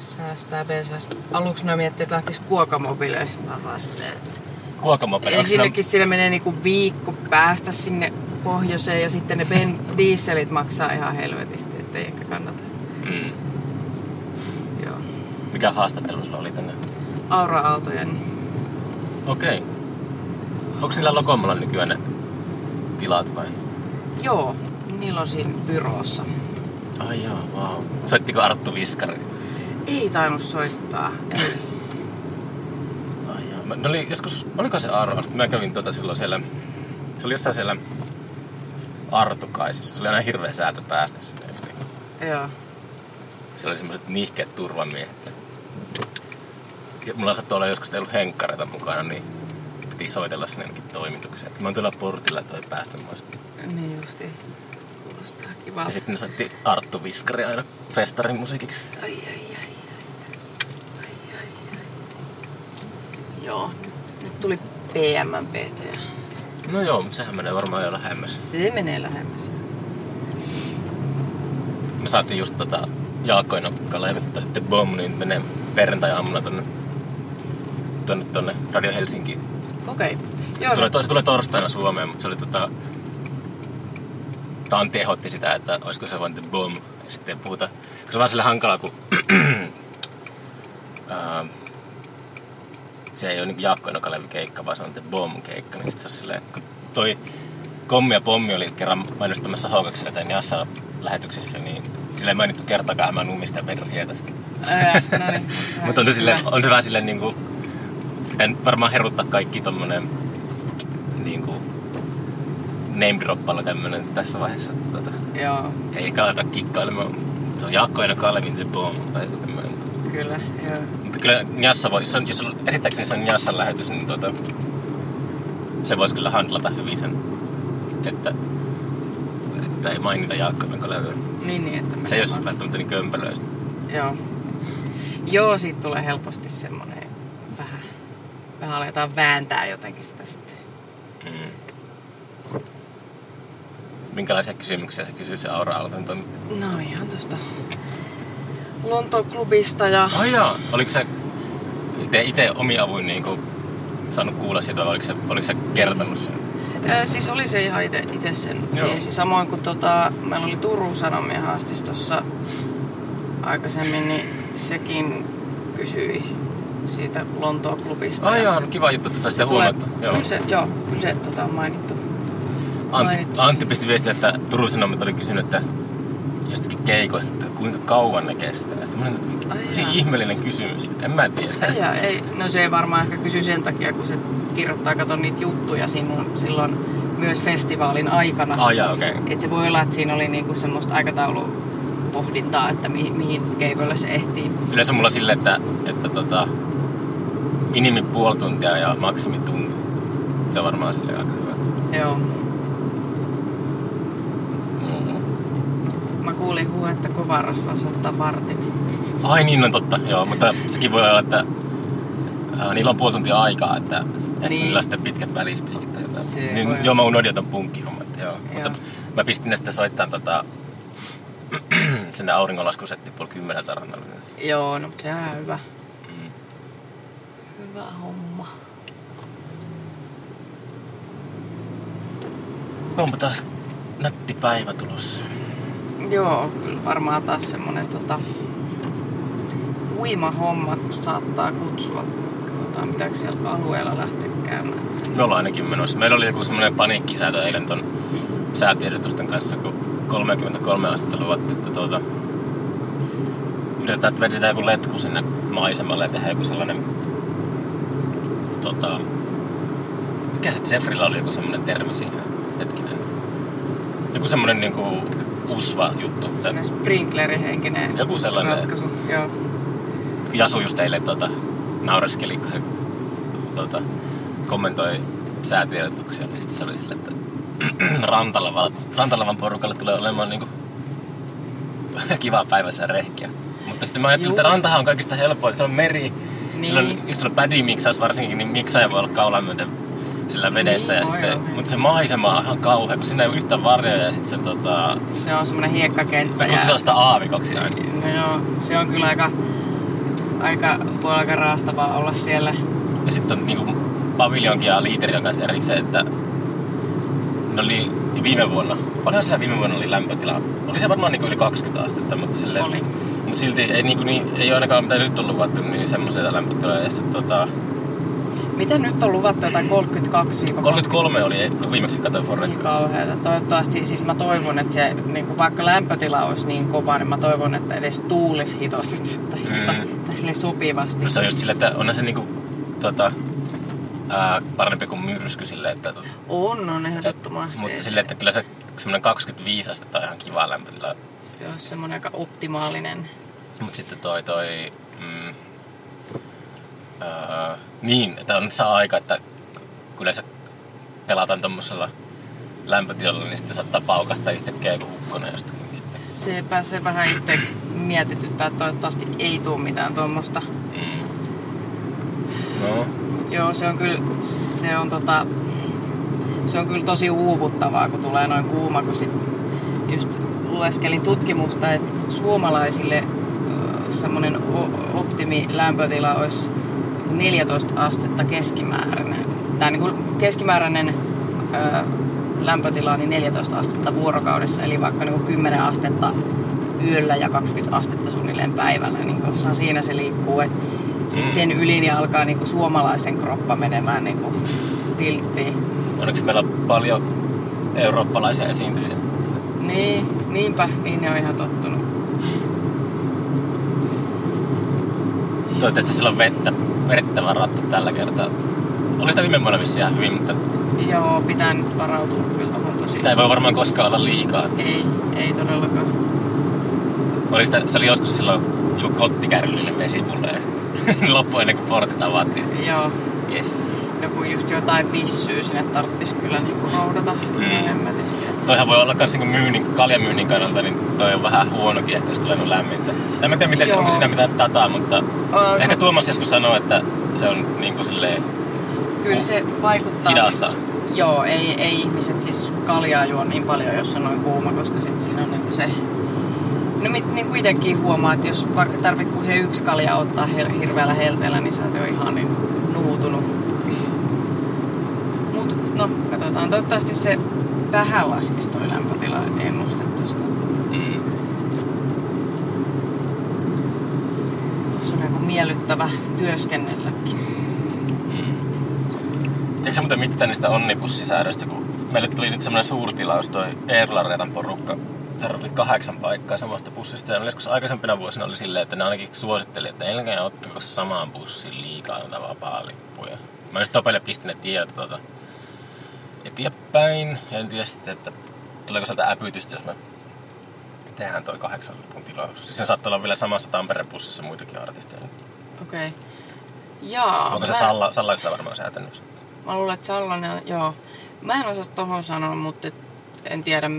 Säästää bensasta. Aluksi mä miettii, että lähtis kuokamobiileille. Sitten mä vaan silleen, että... Siinä... Ensinnäkin sillä menee niinku viikko päästä sinne pohjoiseen ja sitten ne ben, dieselit maksaa ihan helvetisti, ettei ehkä kannata. Mm. Joo. Mikä haastattelu sulla oli tänne? Aura-aaltojen. Okei. Onko sillä Lokomolla nykyään ne tilat vai? Joo, niillä on siinä byroossa. Ai jaa, wow. Soittiko Arttu Viskari? Ei tainnut soittaa. Ei. Ai jaa. Ne oli joskus, oliko se Aaro? Mä kävin tota silloin siellä, se oli jossain siellä Artukaisissa. Se oli aina hirveä säätö päästä sinne. Joo. Siellä oli semmoset nihkeet turvamiehet. Ja ja mulla sattui olla joskus ollut henkkareita mukana, niin piti soitella sinne ainakin toimitukseen. Mä oon tuolla portilla, voi päästä. Niin justi. Kuulostaa Ja kivalta. sitten ne soitti Arttu Viskari aina festarin musiikiksi. Ai ai. Ai ai ai. Joo, nyt, nyt tuli PMMPT ja No joo, mutta sehän menee varmaan jo lähemmäs. se menee lähemmäs. Me saatiin just tota Jaakko Enokka levittää The Bomb, niin menee perjantai-aamuna tonne, tonne, tonne Radio Helsinkiin. Okei. Okay. Se Joo, tulee, no, se tulee torstaina Suomeen, mutta se oli tota... Tantti ehdotti sitä, että olisiko se vain The Bomb. Ja sitten ei puhuta... Se on vaan sille hankala, kun... se ei ole niin Jaakko Enokalevy keikka, vaan se on The Bomb keikka. Niin sit se on silleen, kun toi Kommi ja Pommi oli kerran mainostamassa H2 tai Jassa lähetyksessä, niin sillä ei mainittu kertaakaan mä perriä tästä. ää, no niin. Mutta on se, sille, on se vähän silleen niinku... Pitää nyt varmaan heruttaa kaikki tommonen... Niinku... Name droppalla tämmönen tässä vaiheessa. Tota, Joo, ei aleta kikkailemaan. Se on Jaakko ja Kalevin The Bomb tai joku tämmönen. kyllä. Joo. Mutta kyllä Njassa voi, jos, on, jos on, esittääkseni se on Njassan lähetys, niin tota, se voisi kyllä handlata hyvin sen, että, että ei mainita Jaakko ja Kalevyä. Niin, niin, että Se ei ole välttämättä niin kömpelöistä. Joo. Joo, siitä tulee helposti semmonen vähän, vähän aletaan vääntää jotenkin sitä sitten. Mm. Minkälaisia kysymyksiä se kysyy se Aura toimittaja? No ihan tosta Lontoon klubista ja... Ai jaa, oliko se ite, ite omi avuin niin kuin, saanut kuulla siitä vai oliko se, oliko se kertonut sen? Ää, siis oli se ihan ite, ite sen Joo. tiesi. Samoin kuin tota, meillä oli Turun Sanomien haastis tuossa aikaisemmin, niin sekin kysyi siitä Lontoon klubista. Ai jaa, no kiva juttu, että sä sitä huomattu. Joo. Kyllä se, joo, kyllä se tota, on mainittu. Antti, mainittu. Antti pisti viestiä, että Turun Sanomat oli kysynyt, että jostakin keikoista, että kuinka kauan ne kestää. Ai tosi ihmeellinen kysymys. En mä tiedä. Ja, ei, no se ei varmaan ehkä kysy sen takia, kun se kirjoittaa kato niitä juttuja sinun, silloin myös festivaalin aikana. Ai jaa, okei. Okay. Et se voi olla, että siinä oli niinku semmoista aikataulupohdintaa, että mihin, mihin keikoille se ehtii. Yleensä mulla silleen, että, että tota, minimi puoli tuntia ja maksimi tunti. Se on varmaan silleen aika hyvä. Joo. Mm-hmm. Mä kuulin huu, että kova rasvas ottaa vartin. Ai niin on totta, joo, mutta sekin voi olla, että ää, niillä on puoli tuntia aikaa, että niin. Niin. niillä on sitten pitkät välispiikit tai jotain. Se Niin, voi joo, mä unohdin ton punkkihommat, joo. joo. Mutta mä pistin ne sitten soittaa tota, sinne auringonlaskusetti puoli kymmeneltä rannalle. Joo, no sehän on hyvä. Mm. Hyvä homma. Onpa taas nätti päivä tulossa. Joo, kyllä varmaan taas semmonen tota... Uimahommat saattaa kutsua. Katsotaan, mitä siellä alueella lähtee käymään. Me ollaan ainakin menossa. Meillä oli joku semmoinen paniikkisäätö eilen ton säätiedotusten kanssa, kun 33 astetta luvattiin, että tuota, yritetään, että vedetään joku letku sinne maisemalle ja tehdään joku sellainen tota, mikä se Zefrillä oli joku semmoinen termi siihen hetkinen. Joku semmoinen niinku usva juttu. Semmoinen sprinklerihenkinen Joku sellainen. ratkaisu. Joo. Jasu just eilen tota, naureskeli, kun se tota, kommentoi säätiedotuksia, niin sitten se oli sille, että Rantalavan, Rantalavan porukalle tulee olemaan niinku kiva päivässä rehkiä. Mutta sitten mä ajattelin, Juu. että rantahan on kaikista helpoin, se on meri. Niin. Silloin, jos sulla pädi miksaus varsinkin, niin miksaaja voi olla kaulan myöten sillä vedessä. Niin, ja sitten, mutta se maisema on ihan kauhea, kun siinä ei ole yhtään varjoja ja sitten se tota... Se on semmoinen hiekkakenttä. Kutsun sitä aavikoksi aina. No joo, se on kyllä aika aika, voi aika raastavaa olla siellä. Ja sitten on niinku paviljonkin ja liiterin kanssa erikseen, että ne oli viime vuonna, paljon siellä viime vuonna oli lämpötila? Oli se varmaan niinku yli 20 astetta, mutta silleen, Oli. Mutta silti ei, niinku, niin, ei ole ainakaan mitä nyt on luvattu, niin semmoisia lämpötiloja. Ja sitten tota, Mitä nyt on luvattu? Jotain 32 33 oli, kun viimeksi katsoin Niin Forrekka. kauheata. Toivottavasti, siis mä toivon, että se, niin kuin vaikka lämpötila olisi niin kova, niin mä toivon, että edes tuulisi hitosti tai, Mm. tai, tai sille sopivasti. No se on just silleen, että onhan se niinku, tota, ää, parempi kuin myrsky silleen, että, tota, On, on ehdottomasti. mutta se, että kyllä se semmoinen 25 astetta on ihan kiva lämpötila. se olisi semmoinen aika optimaalinen. Mutta sitten toi toi... Mm, ää, niin, että on saa aika, että kun yleensä pelataan tommosella lämpötilalla, niin sitten saattaa paukahtaa yhtäkkiä joku ukkonen jostakin. Sepä se vähän itse mietityttää, että toivottavasti ei tule mitään tuommoista. Mm. No, Joo, se on kyllä, se on tota, se on kyllä tosi uuvuttavaa, kun tulee noin kuuma, kun sit just lueskelin tutkimusta, että suomalaisille semmoinen optimilämpötila olisi 14 astetta keskimääräinen. Tämä niin kuin keskimääräinen ö, lämpötila on niin 14 astetta vuorokaudessa, eli vaikka niin kuin 10 astetta yöllä ja 20 astetta suunnilleen päivällä, niin koska siinä se liikkuu. Et sit Mm. sen yli niin alkaa niin kuin suomalaisen kroppa menemään niin kuin tilttiin. onneksi meillä on paljon eurooppalaisia esiintyjiä. Niin, niinpä, niin ne on ihan tottunut. Toivottavasti sillä on vettä, vettä varattu tällä kertaa. Oli sitä viime vuonna vissiin ihan hyvin, mutta Joo, pitää nyt varautua kyllä tohon tosi. sitä ei voi varmaan koskaan olla liikaa. Ei, ei todellakaan. Oli sitä, se oli joskus silloin joku kottikärryllinen vesipullo ja sitten loppu ennen kuin portit avattiin. Joo, Yes. Joku just jotain vissyy sinne tarttis kyllä niinku roudata. Mm. Mm. Hemmetisti, et. Toihan voi olla myös niin myynnin, kaljamyynnin kannalta, niin toi on vähän huonokin ehkä, jos tulee noin lämmintä. En mä tiedä, miten se, Joo. onko siinä mitään dataa, mutta Ö, ehkä no, Tuomas joskus sanoo, että se on niin kuin silleen, Kyllä se vaikuttaa Hidasta. siis, Joo, ei, ei ihmiset siis kaljaa juo niin paljon, jos on noin kuuma, koska sit siinä on niinku se... No mit, niin kuin itekin huomaa, että jos vaikka tarvitsee se yksi kalja ottaa hirveällä helteellä, niin sä oot jo ihan niinku nuutunut. No, katsotaan. Toivottavasti se vähän laskisi toi lämpötila ennustettusta. mm, Tuossa on niinku miellyttävä työskennelläkin. mm. Tiedätkö muuten mitään niistä onnibussisäädöistä, kun meille tuli nyt semmoinen suurtilaus, toi Eerlareetan porukka. Täällä oli kahdeksan paikkaa samasta bussista. Ja joskus aikaisempina vuosina oli silleen, että ne ainakin suositteli, että älkää ottako samaan bussiin liikaa noita vapaa-lippuja. Mä just Topelle pistin ne tiedot tuota eteenpäin. Ja en tiedä sitten, että tuleeko sieltä äpytystä, jos me tehdään toi kahdeksan lipun tilaus. Siis sen saattaa olla vielä samassa Tampereen bussissa muitakin artisteja. Okei. Okay. Jaa. Onko se mä- Salla, Salla varmaan säätänyt sen? Mä luulen, että Sallanen on, joo. Mä en osaa tohon sanoa, mutta et, en tiedä,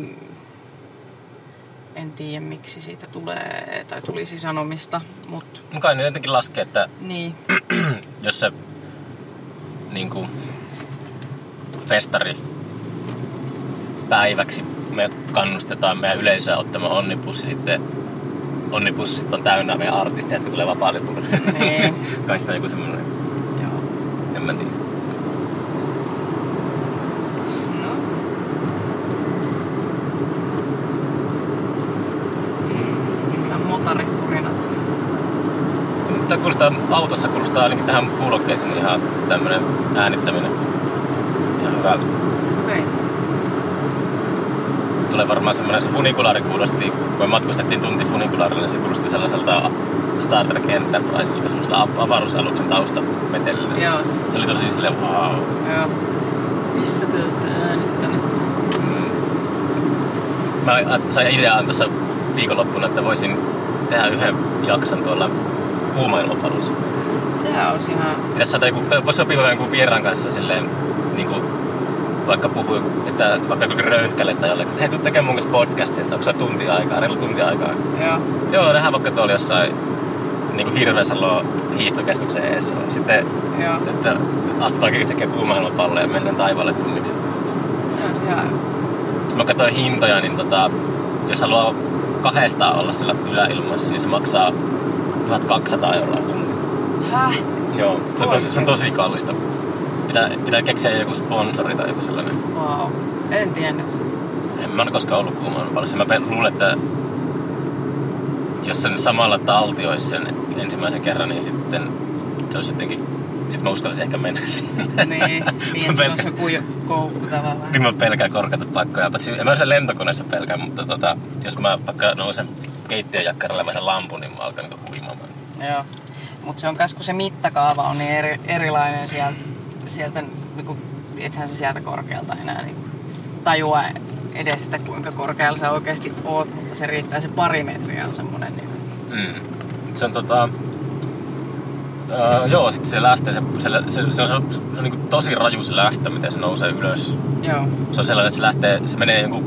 en tiedä miksi siitä tulee, tai tulisi sanomista, mutta kai ne jotenkin laskee, että niin, jos se niin kuin, festari päiväksi me kannustetaan meidän yleisöä ottamaan onnibussi sitten onnibussit on täynnä meidän artisteja, jotka tulee vapaa-lipulle. Niin. kai sitä on joku semmoinen, joo. en mä tiedä. No, motarihurinat. Tämä kuulostaa, autossa kuulostaa ainakin tähän kuulokkeeseen ihan tämmönen äänittäminen. Hyvältä. Okei. Okay. Tulee varmaan semmoinen, se funikulaari kuulosti, kun me matkustettiin tunti funikulaarilla, niin se kuulosti sellaiselta Star Trek Enterpriselta, semmoiselta av- avaruusaluksen taustameteliltä. Joo, Se oli tosi silleen wow. joo. Missä te olette äänittäneet? Mm. Mä sain ideaan tuossa viikonloppuna, että voisin tehdä yhden jakson tuolla kuumailmapalussa. Sehän olisi ihan... Pitäisi saada joku, voisi sopia jonkun vieraan kanssa silleen, niin kuin, vaikka puhuu, että vaikka joku röyhkälle tai jollekin, että hei, tuu tekemään mun kanssa podcastia, että onko se tunti aikaa, reilu tunti aikaa. Joo. Joo, nähdään vaikka tuolla jossain niin kuin Hirvesalo hiihtokeskuksen eessä. Sitten, Joo. että astutaankin yhtäkkiä kuumailmapalloon ja mennään taivaalle tunniksi. Se olisi ihan... Sitten mä katsoin hintoja, niin tota, jos haluaa kahdestaan olla sillä yläilmassa, niin se maksaa 1200 euroa tunti. Häh? Joo, se on, tosi, se on tosi kallista. Pitää, pitää keksiä joku sponsori tai joku sellainen. Wow. En tiennyt. En mä ole koskaan ollut kuumaan paljon. Mä luulen, että jos sen samalla taltioisi sen ensimmäisen kerran, niin sitten se olisi jotenkin... Sitten mä uskallisin ehkä mennä sinne. Niin, niin että se pelkään- olisi joku jo- koukku tavallaan. Niin mä pelkään korkeata paikkoja. Paitsi en mä sen lentokoneessa pelkää, mutta tota, jos mä vaikka nousen keittiöjakkaralle vähän lampun, niin mä alkan niinku huimaamaan. Joo. Mutta se on kas, kun se mittakaava on niin eri, erilainen sieltä, sieltä niinku, ethän se sieltä korkealta enää niinku, tajua edes, että kuinka korkealla sä oikeasti oot, mutta se riittää se pari metriä on semmonen niinku. Mm. Se on tota... Öö, joo, sitten se lähtee, se, se, se, se, on, se on, se on niin tosi raju se lähtö, miten se nousee ylös. Joo. Se on sellainen, että se lähtee, se menee joku,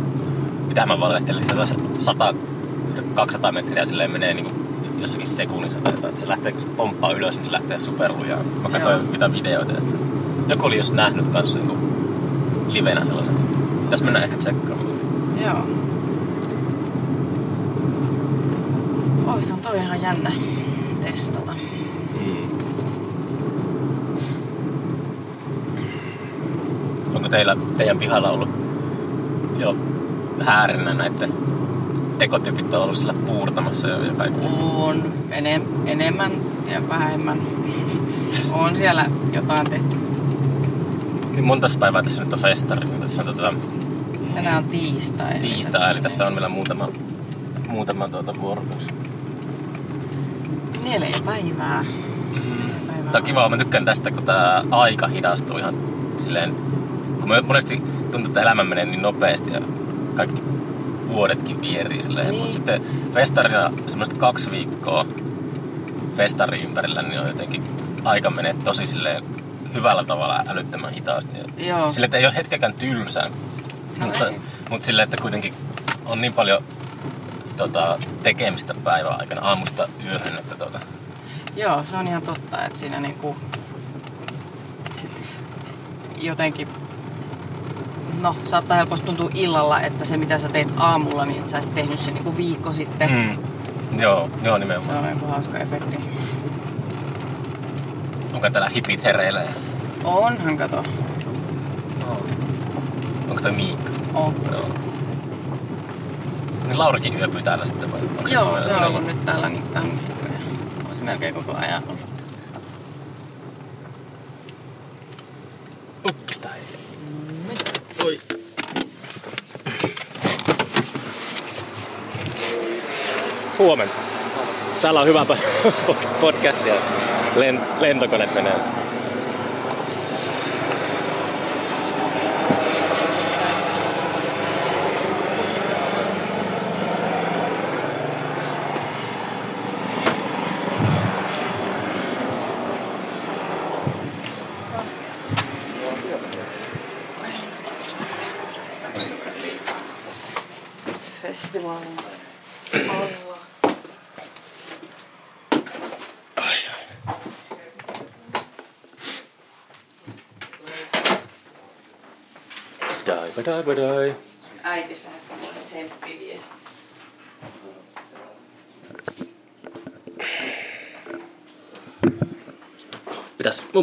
mitä mä valehtelin, se 100, 200 metriä silleen menee niin jossakin sekunnissa tai jotain. Se lähtee, kun se pomppaa ylös, niin se lähtee superlujaa. Mä katsoin mitä videoita ja sitten joku oli jos nähnyt kanssa niin livenä sellaisen. Tässä mennään ehkä tsekkaamaan. Joo. Oi, se on toi ihan jännä testata. Mm. Onko teillä, teidän pihalla ollut jo häärinnä näiden dekotyypit on ollut sillä puurtamassa jo ja kaikki? On enem, enemmän ja vähemmän. on siellä jotain tehty. Niin monta päivää tässä nyt on festari? Tässä on tota, Tänään on tiistai. tiistai, eli tässä on vielä muutama, muutama tuota vuorokausi. Neljä päivää. Neljä päivää. Tää on kiva, mä tykkään tästä, kun tää aika hidastuu ihan silleen... Kun me monesti tuntuu, että elämä menee niin nopeasti ja kaikki vuodetkin vierii silleen. Niin. Mutta sitten festarina semmoista kaksi viikkoa festari ympärillä, niin on jotenkin aika menee tosi silleen hyvällä tavalla älyttömän hitaasti. Joo. Sille, että ei ole hetkäkään tylsää. No mutta, ei. mutta silleen, että kuitenkin on niin paljon tota, tekemistä päivän aikana aamusta yöhön, että tota, Joo, se on ihan totta, että siinä niinku jotenkin No, saattaa helposti tuntua illalla, että se mitä sä teet aamulla, niin et sä tehnyt sen niinku viikko sitten. Mm. Joo, joo Se nimenomaan. on joku hauska efekti. Onko täällä hipit hereillä? Onhan kato. Onko toi Miikka? On. Joo. Niin Laurakin yöpyy täällä sitten vai? Onko Joo, se on yöllä? ollut nyt täällä niin tän Olisi melkein koko ajan ollut. Uppista ei. Oi. Huomenta. Täällä on hyvä podcast ja len- lentokone menee.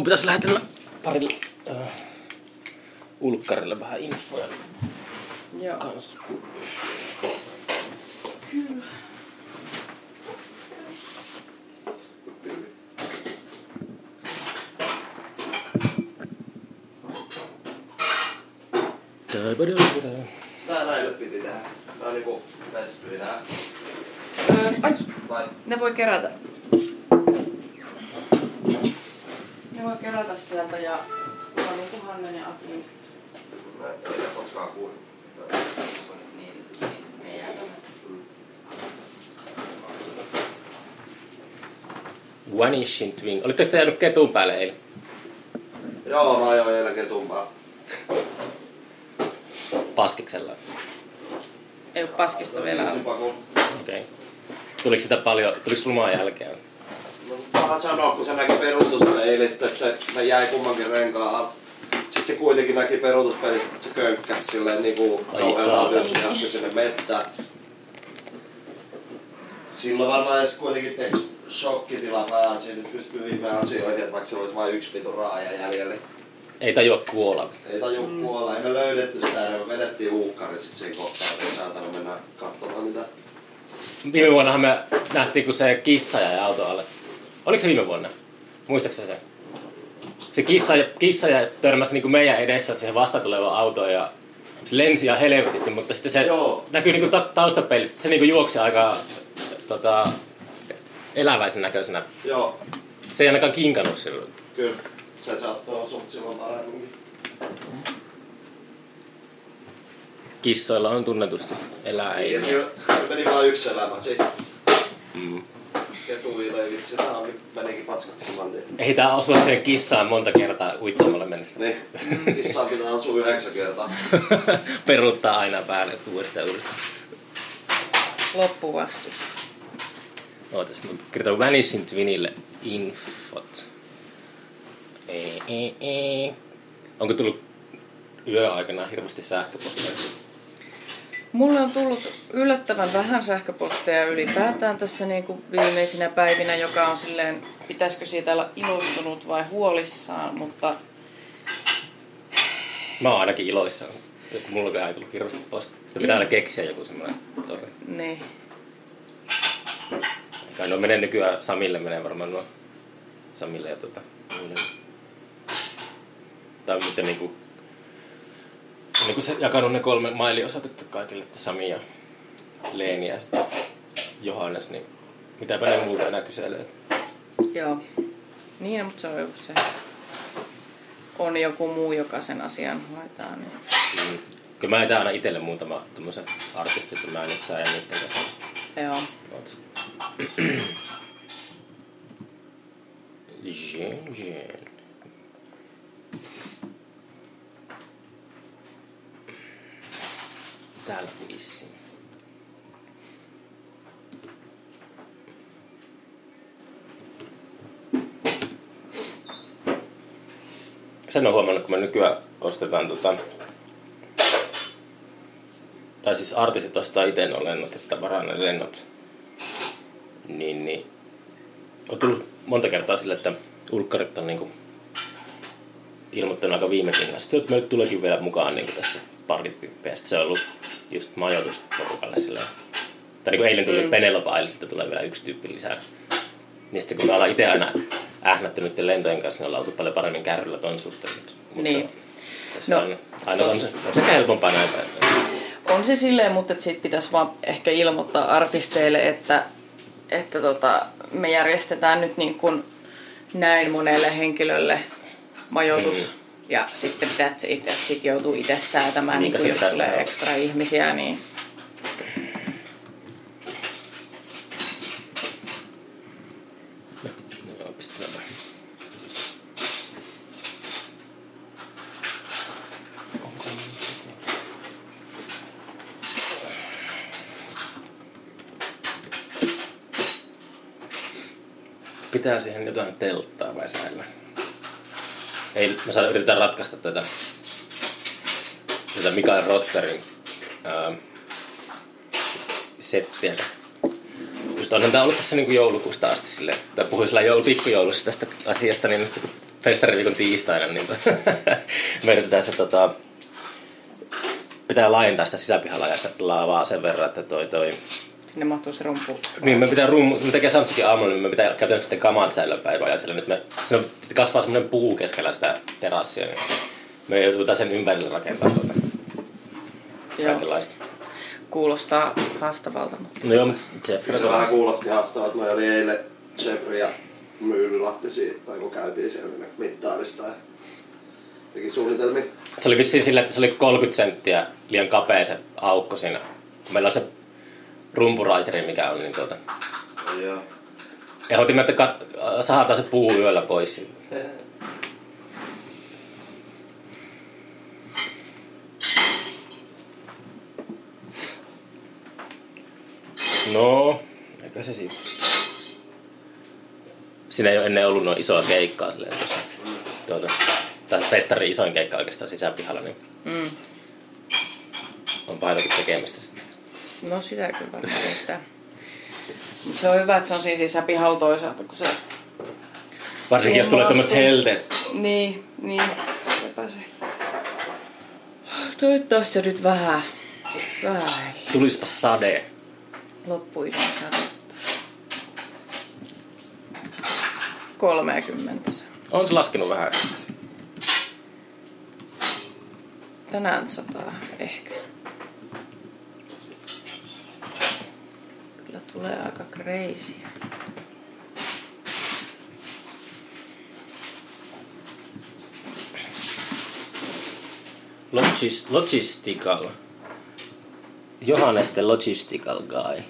Pitäis, mun pitäisi lähetellä parille äh, ulkkarille vähän infoja Joo. kanssa. Dai, dai, dai, dai. Tää näin nyt piti tehdä. Tää on niinku vestyy nää. Öö, ai, Vai? ne voi kerätä. Ne voi kerätä sieltä ja on niinku Hannen ja Akin. Mä en tiedä koskaan kuullut. Niin, niin, ei jää tonne. Olitteko te jäänyt ketun päälle eilen? Joo, mä ajoin eilen ketumpaa. Paskiksella. Ei oo paskista vielä. Okei. Okay. Tuliko sitä paljon, tuliko lumaan jälkeen? No, paha sanoa, kun se näki peruutuspeilistä, että se mä jäi kummankin renkaan. Sitten se kuitenkin näki peruutuspeilistä, että se könkkäs silleen niinku kauhean paljon ja sinne mettään. Silloin varmaan edes kuitenkin teks, shokkitila päällä, siinä nyt pystyy ihmeen asioihin, että vaikka se olisi vain yksi vitu raaja jäljellä. Ei tajua kuolla. Ei taju mm. kuolla, ei me löydetty sitä ja me vedettiin uukkari sit siinä kohtaa, että ei saatana mennä katsomaan mitä. Viime vuonnahan me nähtiin, kun se kissa jäi auto alle. Oliko se viime vuonna? Muistaakseni se? Se kissa, kissa jäi törmäsi niin kuin meidän edessä siihen vastaan tulevaan autoon ja se lensi ihan helvetisti, mutta sitten se Joo. näkyy niin kuin ta- taustapeilistä, että se niin kuin juoksi aika tota, eläväisen näköisenä. Joo, Se ei ainakaan kinkannut silloin. kyllä. Se saattoi osua silloin paremmin. Kissoilla on tunnetusti elää Ei, ei. ja siinä siinä meni vain yksi elämä. Siitä Mm. ketuille ei vitsi, tämä menikin paskaksi saman. Ei tää osua siihen kissaan monta kertaa uittamalla mennessä. Niin, kissaan pitää osua yhdeksän kertaa. Peruuttaa aina päälle uudestaan uudestaan. Loppuvastus. Ootas, mä kirjoitan Vanishing Twinille infot. Ei, ei, ei. Onko tullut yöaikana hirveästi sähköposteja? Mulle on tullut yllättävän vähän sähköposteja ylipäätään tässä niin kuin viimeisinä päivinä, joka on silleen, pitäisikö siitä olla ilostunut vai huolissaan, mutta Mä oon ainakin iloissaan. Mulla ei tullut hirveästi posta. Sitä pitää aina keksiä joku semmoinen toinen. niin. Kai no menee nykyään Samille, menee varmaan nuo Samille ja tota, muille. Tai on nyt niinku, niinku se jakanut ne kolme mailiosoitetta kaikille, että Sami ja Leeni ja sitten Johannes, niin mitäpä ne multa enää kyselee. Joo. Niin, mutta se on joku se. On joku muu, joka sen asian hoitaa. Niin. Mm. Kyllä mä etän aina itselle muutama tämmöisen artistin, että mä en nyt saa niiden kanssa. Joo. Oot. Jean, Jean. Sen on huomannut, kun me nykyään ostetaan tota, tai siis artistit ostaa itse nuo lennot, että varaa ne lennot. Niin, niin. On tullut monta kertaa sille, että ulkkarit on niinku ilmoittanut aika viime tingasta, että meille tuleekin vielä mukaan niinku tässä pari tyyppiä. Sitten se on ollut just majoitusporukalle silleen. Tai niinku eilen tuli mm. Penelope Isle, sitten tulee vielä yksi tyyppi lisää. Niin sitten kun me ollaan itse aina ähnätty niiden lentojen kanssa, niin ollaan oltu paljon paremmin kärryllä ton suhteen. Mutta, Niin. No, on, aina on, se, on sekä helpompaa näin päin. On se silleen, mutta sit pitäisi vaan ehkä ilmoittaa artisteille, että, että tota, me järjestetään nyt niin kuin näin monelle henkilölle majoitus. Mm. Ja sitten that's it, että sit joutuu itse säätämään, Niin, niin, niin jos tulee ekstra ihmisiä, niin Joo, pistetään. Pitää siihen jotain telttaa vai säillä? Ei, mä saan yritetään ratkaista tätä, tätä Mikael Rotterin ää, settiä. Just onhan tää ollut tässä niinku joulukuusta asti silleen, tai puhuin sillä joulu, pikkujoulussa tästä asiasta, niin nyt festariviikon tiistaina, niin me yritetään se tota, pitää laajentaa sitä sisäpihalavaa sen verran, että toi toi sinne mahtuu se rumpu. niin, me pitää rummu, me tekee Samsikin aamulla, niin me pitää käytännössä sitten kamat säilöpäivää ja siellä nyt me, se on, sitten kasvaa semmoinen puu keskellä sitä terassia, niin me joudutaan sen ympärille rakentaa tuota Joo, kaikenlaista. kuulostaa haastavalta, mutta No joo, Jeff, Kyllä se vähän kuulosti haastavalta. Mä olin eilen Jeffrey ja Myllylahti siitä, tai kun käytiin siellä, niin ne mittailista ja teki suunnitelmia. se oli vissiin silleen, että se oli 30 senttiä liian kapea se aukko siinä. Meillä on se rumpuraiseri, mikä on, niin tuota, Ja ehdotimme, että kat- sahataan se puu yöllä pois. No, eikö se siitä? Siinä ei ole ennen ollut noin isoa keikkaa silleen tuossa. Tuota, tai festarin isoin keikka oikeastaan sisäpihalla, niin mm. on paljonkin tekemistä sitten. No sitä kyllä varmaan riittää. Se on hyvä, että se on siinä sisällä pihalla toisaalta, kun se... Varsinkin jos tulee tämmöiset helteet. Niin, niin. Sepä se. Toivottavasti se nyt vähän, vähän Tulispa sade. loppuisen sadetta. 30 se. On se laskenut vähän. Tänään sataa ehkä. Kyllä tulee aika crazy. Logis, logistical. Johannes the logistical guy.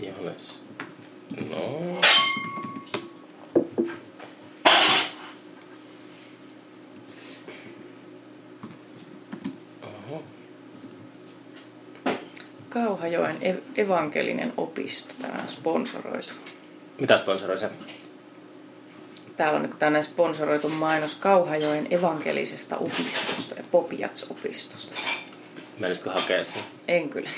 Johannes. No. Oho. Kauhajoen ev- evankelinen opisto, tämä on sponsoroitu. Mitä sponsoroi se? Täällä on niin tämmöinen sponsoroitu mainos Kauhajoen evankelisesta opistosta ja Popiats-opistosta. Menisitkö hakea sen? En kyllä.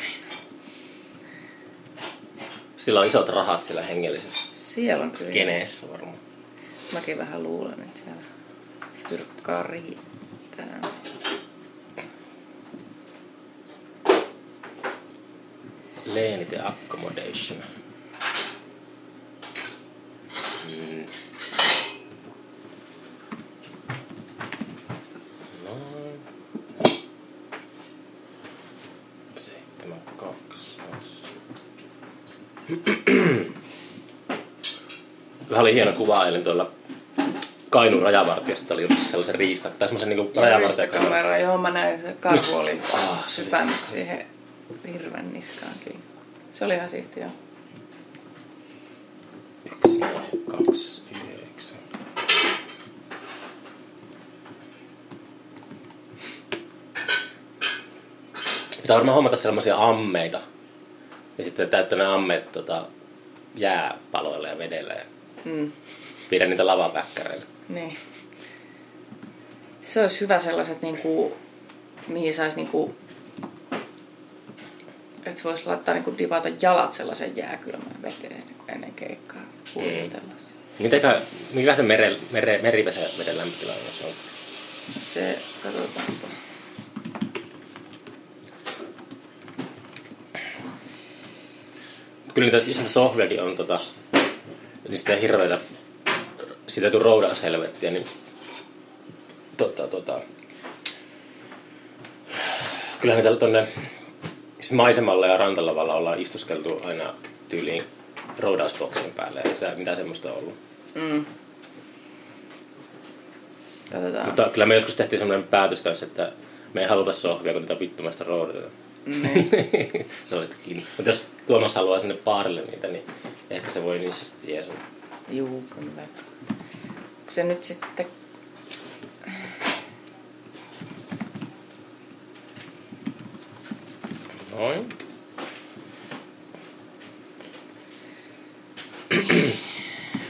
Sillä on isot rahat sillä hengellisessä Siellä on kyllä. skeneessä varmaan. Mäkin vähän luulen, että siellä fyrkkaa riittää. Leenite accommodation. Mm. Noin. Seitsemän, kaksi. Vähän oli hieno kuva, eli tuolla Kainuun rajavartiosta oli just sellaisen riista, tai semmoisen niinku rajavartijakameran. kamera, joo mä näin, se karhu oli Ah, se sypännyt siihen hirven niskaan kiinni. Se oli ihan siistiä. Yksi, kaksi, yhdeksän. Pitää varmaan hommata sellaisia ammeita. Ja sitten täyttää ne ammeet tota, jääpaloilla ja vedellä ja Mm, viedä niitä lavapäkkäreillä. niin. Se olisi hyvä sellaiset, niinku, mihin saisi niinku, että voisi laittaa niinku divata jalat sellaisen jääkylmään veteen niinku ennen keikkaa. Mm. Mikä se mere, mere, merivesen veden lämpötila on? Se, katsotaan. Kyllä niitä, jos niitä sohviakin on, tota, niin sitä hirveitä, sitä ei tule roudaushelvettiä, niin tota, tota, kyllä niitä tonne siis maisemalla ja rantalavalla ollaan istuskeltu aina tyyliin roudausboksin päälle, ei sitä mitään semmoista ollut. Mm. Katsotaan. Mutta kyllä me joskus tehtiin semmoinen päätös kanssa, että me ei haluta sohvia, kun niitä vittumaista roudatetaan. Niin. Sellaisetkin. Mutta jos Tuomas haluaa sinne baarille niitä, niin ehkä se voi niissä sitten jeesaa. Juu, kyllä. Onko se nyt sitten... Noin.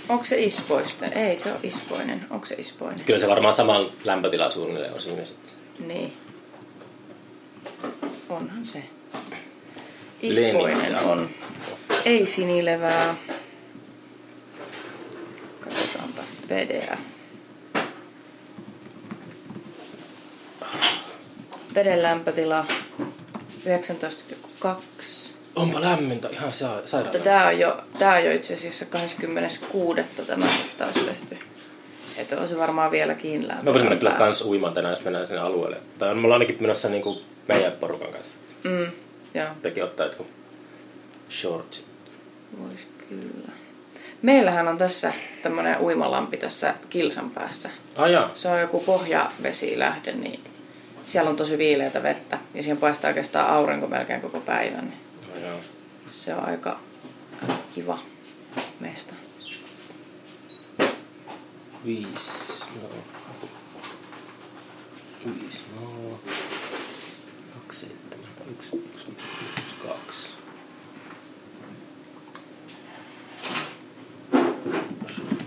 Onko se ispoisten? Ei, se on ispoinen. Onko se ispoinen? Kyllä se varmaan saman lämpötila suunnilleen on siinä sitten. Niin. Onhan se. Ispoinen on. Ei sinilevää. Katsotaanpa PDF. Veden lämpötila 19,2. Onpa lämmintä, ihan sa- sairaan. Mutta tää on jo, tää on jo itse asiassa 26. tämä mittaus tehty. Että on se varmaan vieläkin lämmin. Me voisimme mennä kyllä kans uimaan tänään, jos mennään sinne alueelle. Tai me ollaan ainakin menossa niinku meidän porukan kanssa. Mm, joo, Tekin ottaa jotkut shortsit. vois kyllä. Meillähän on tässä tämmönen uimalampi tässä kilsan päässä. Ah jaa. Se on joku pohjavesilähde, niin siellä on tosi viileätä vettä. Ja siihen paistaa oikeastaan aurinko melkein koko päivän. Niin Ah, jaa. se on aika, kiva mesta. Viisi, no. Viisi, no. Kaksi, seitsemän, yksi, yksi, yksi, kaksi.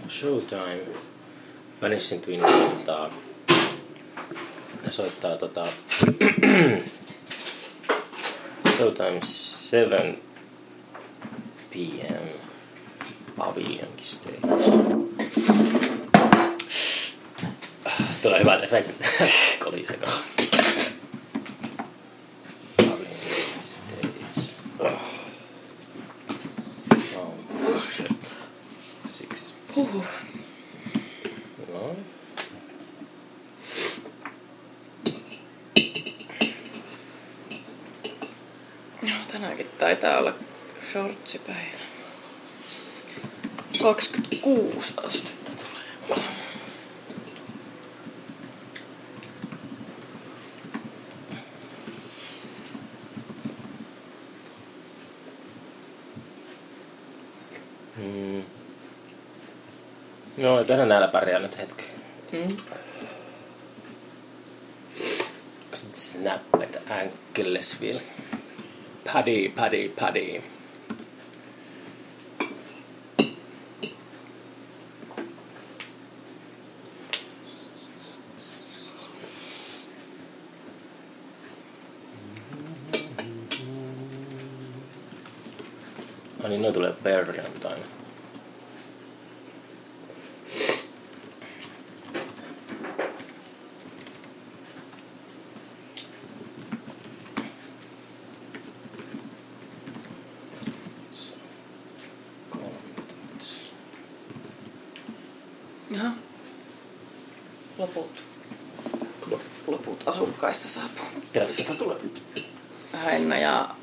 Showtime. Vanishing Twin ne soittaa tota, Showtime 7 p.m. Paviljonkin stage. Tulee hyvät efektit. Kolisekaan. Paviljonkin stage. Oh, shit. Six. Huhhuh. No. No, tänäänkin taitaa olla shortsipäivä. 26 astetta tulee. Mm. No, ei tänään näillä pärjää nyt hetki. Mm. Sitten snapped anklesville. Paddy, paddy, paddy. Tulee perjantaina. Jaha. Loput. Loput asukkaista saapuu. Ketäs sitä tulee? Henna ja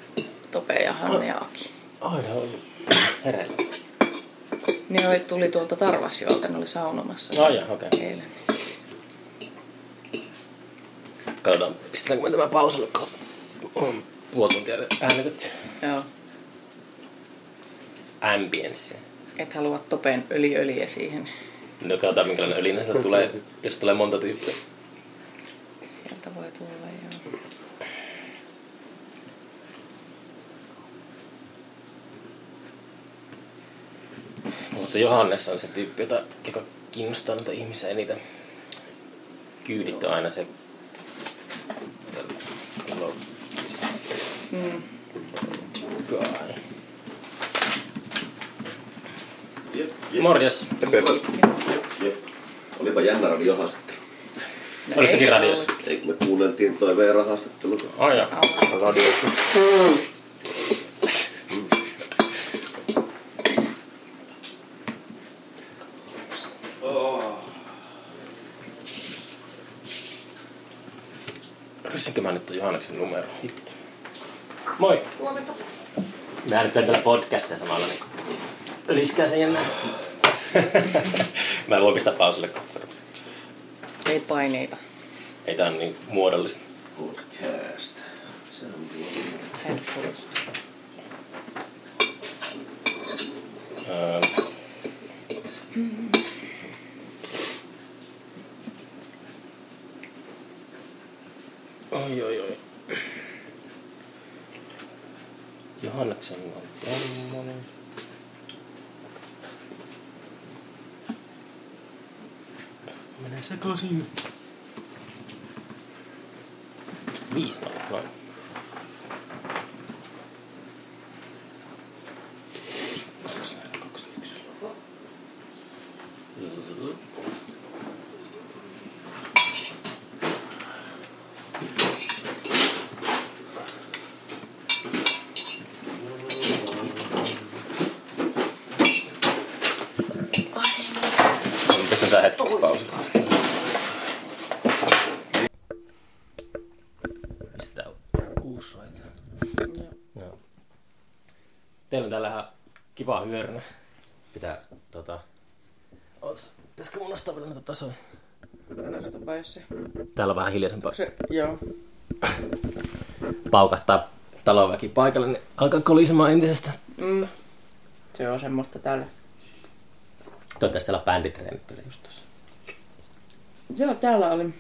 Tope ja Hanne ja Aki. Aina oli, tuli tuolta Tarvasjoelta, ne oli saunomassa. Ai jaa, okei. Eilen. Katsotaan, pistetäänkö me tämä pauselle, kun on puoli tuntia äänitetty. Joo. Ambience. Et halua Topen öliöliä siihen. No katsotaan minkälainen ölinä sieltä tulee, jos tulee monta tyyppiä. Sieltä voi tulla joo. Mutta Johannes on se tyyppi, jota, joka kiinnostaa noita ihmisiä eniten. Kyydit on aina se... Mm. Guy. Jep, jep. Morjes. Jep, jep. Olipa jännä radiohaastattelu. No Oliko sekin ei radiossa? Eikö me kuunneltiin toi Veera-haastattelu Ai jaa. Au. radiosta? Kysynkö mä nyt on Johanneksen numero? Hitto. Moi. Huomenta. Me äänitetään tällä podcastia samalla, niin liskää sen jännää. mä voin pistää pauselle kohta. Ei paineita. Ei tää on niin muodollista. Podcast. Se on tuo. Headphones. Öö. Oi, oi, oi. Johanneksen on tommonen. Menee sekaisin. Viisi nolla, noin. Kaksi, kaksi, yksi. Zzz. Pistetään hetkeksi pausille. Pistetään uusi soita. Joo. Teillä on täällä ihan kiva hyörynä. Pitää tota... Ootas, pitäisikö mun nostaa vielä näitä tasoja? Nostapa jos se... Täällä on vähän hiljaisempaa. se joo. Paukahtaa talonväki paikalle, niin alkaa kolisemaan entisestä. Mm. Se on semmoista täällä. Toivottavasti täällä bänditreenit vielä just tossa. Joo, täällä oli...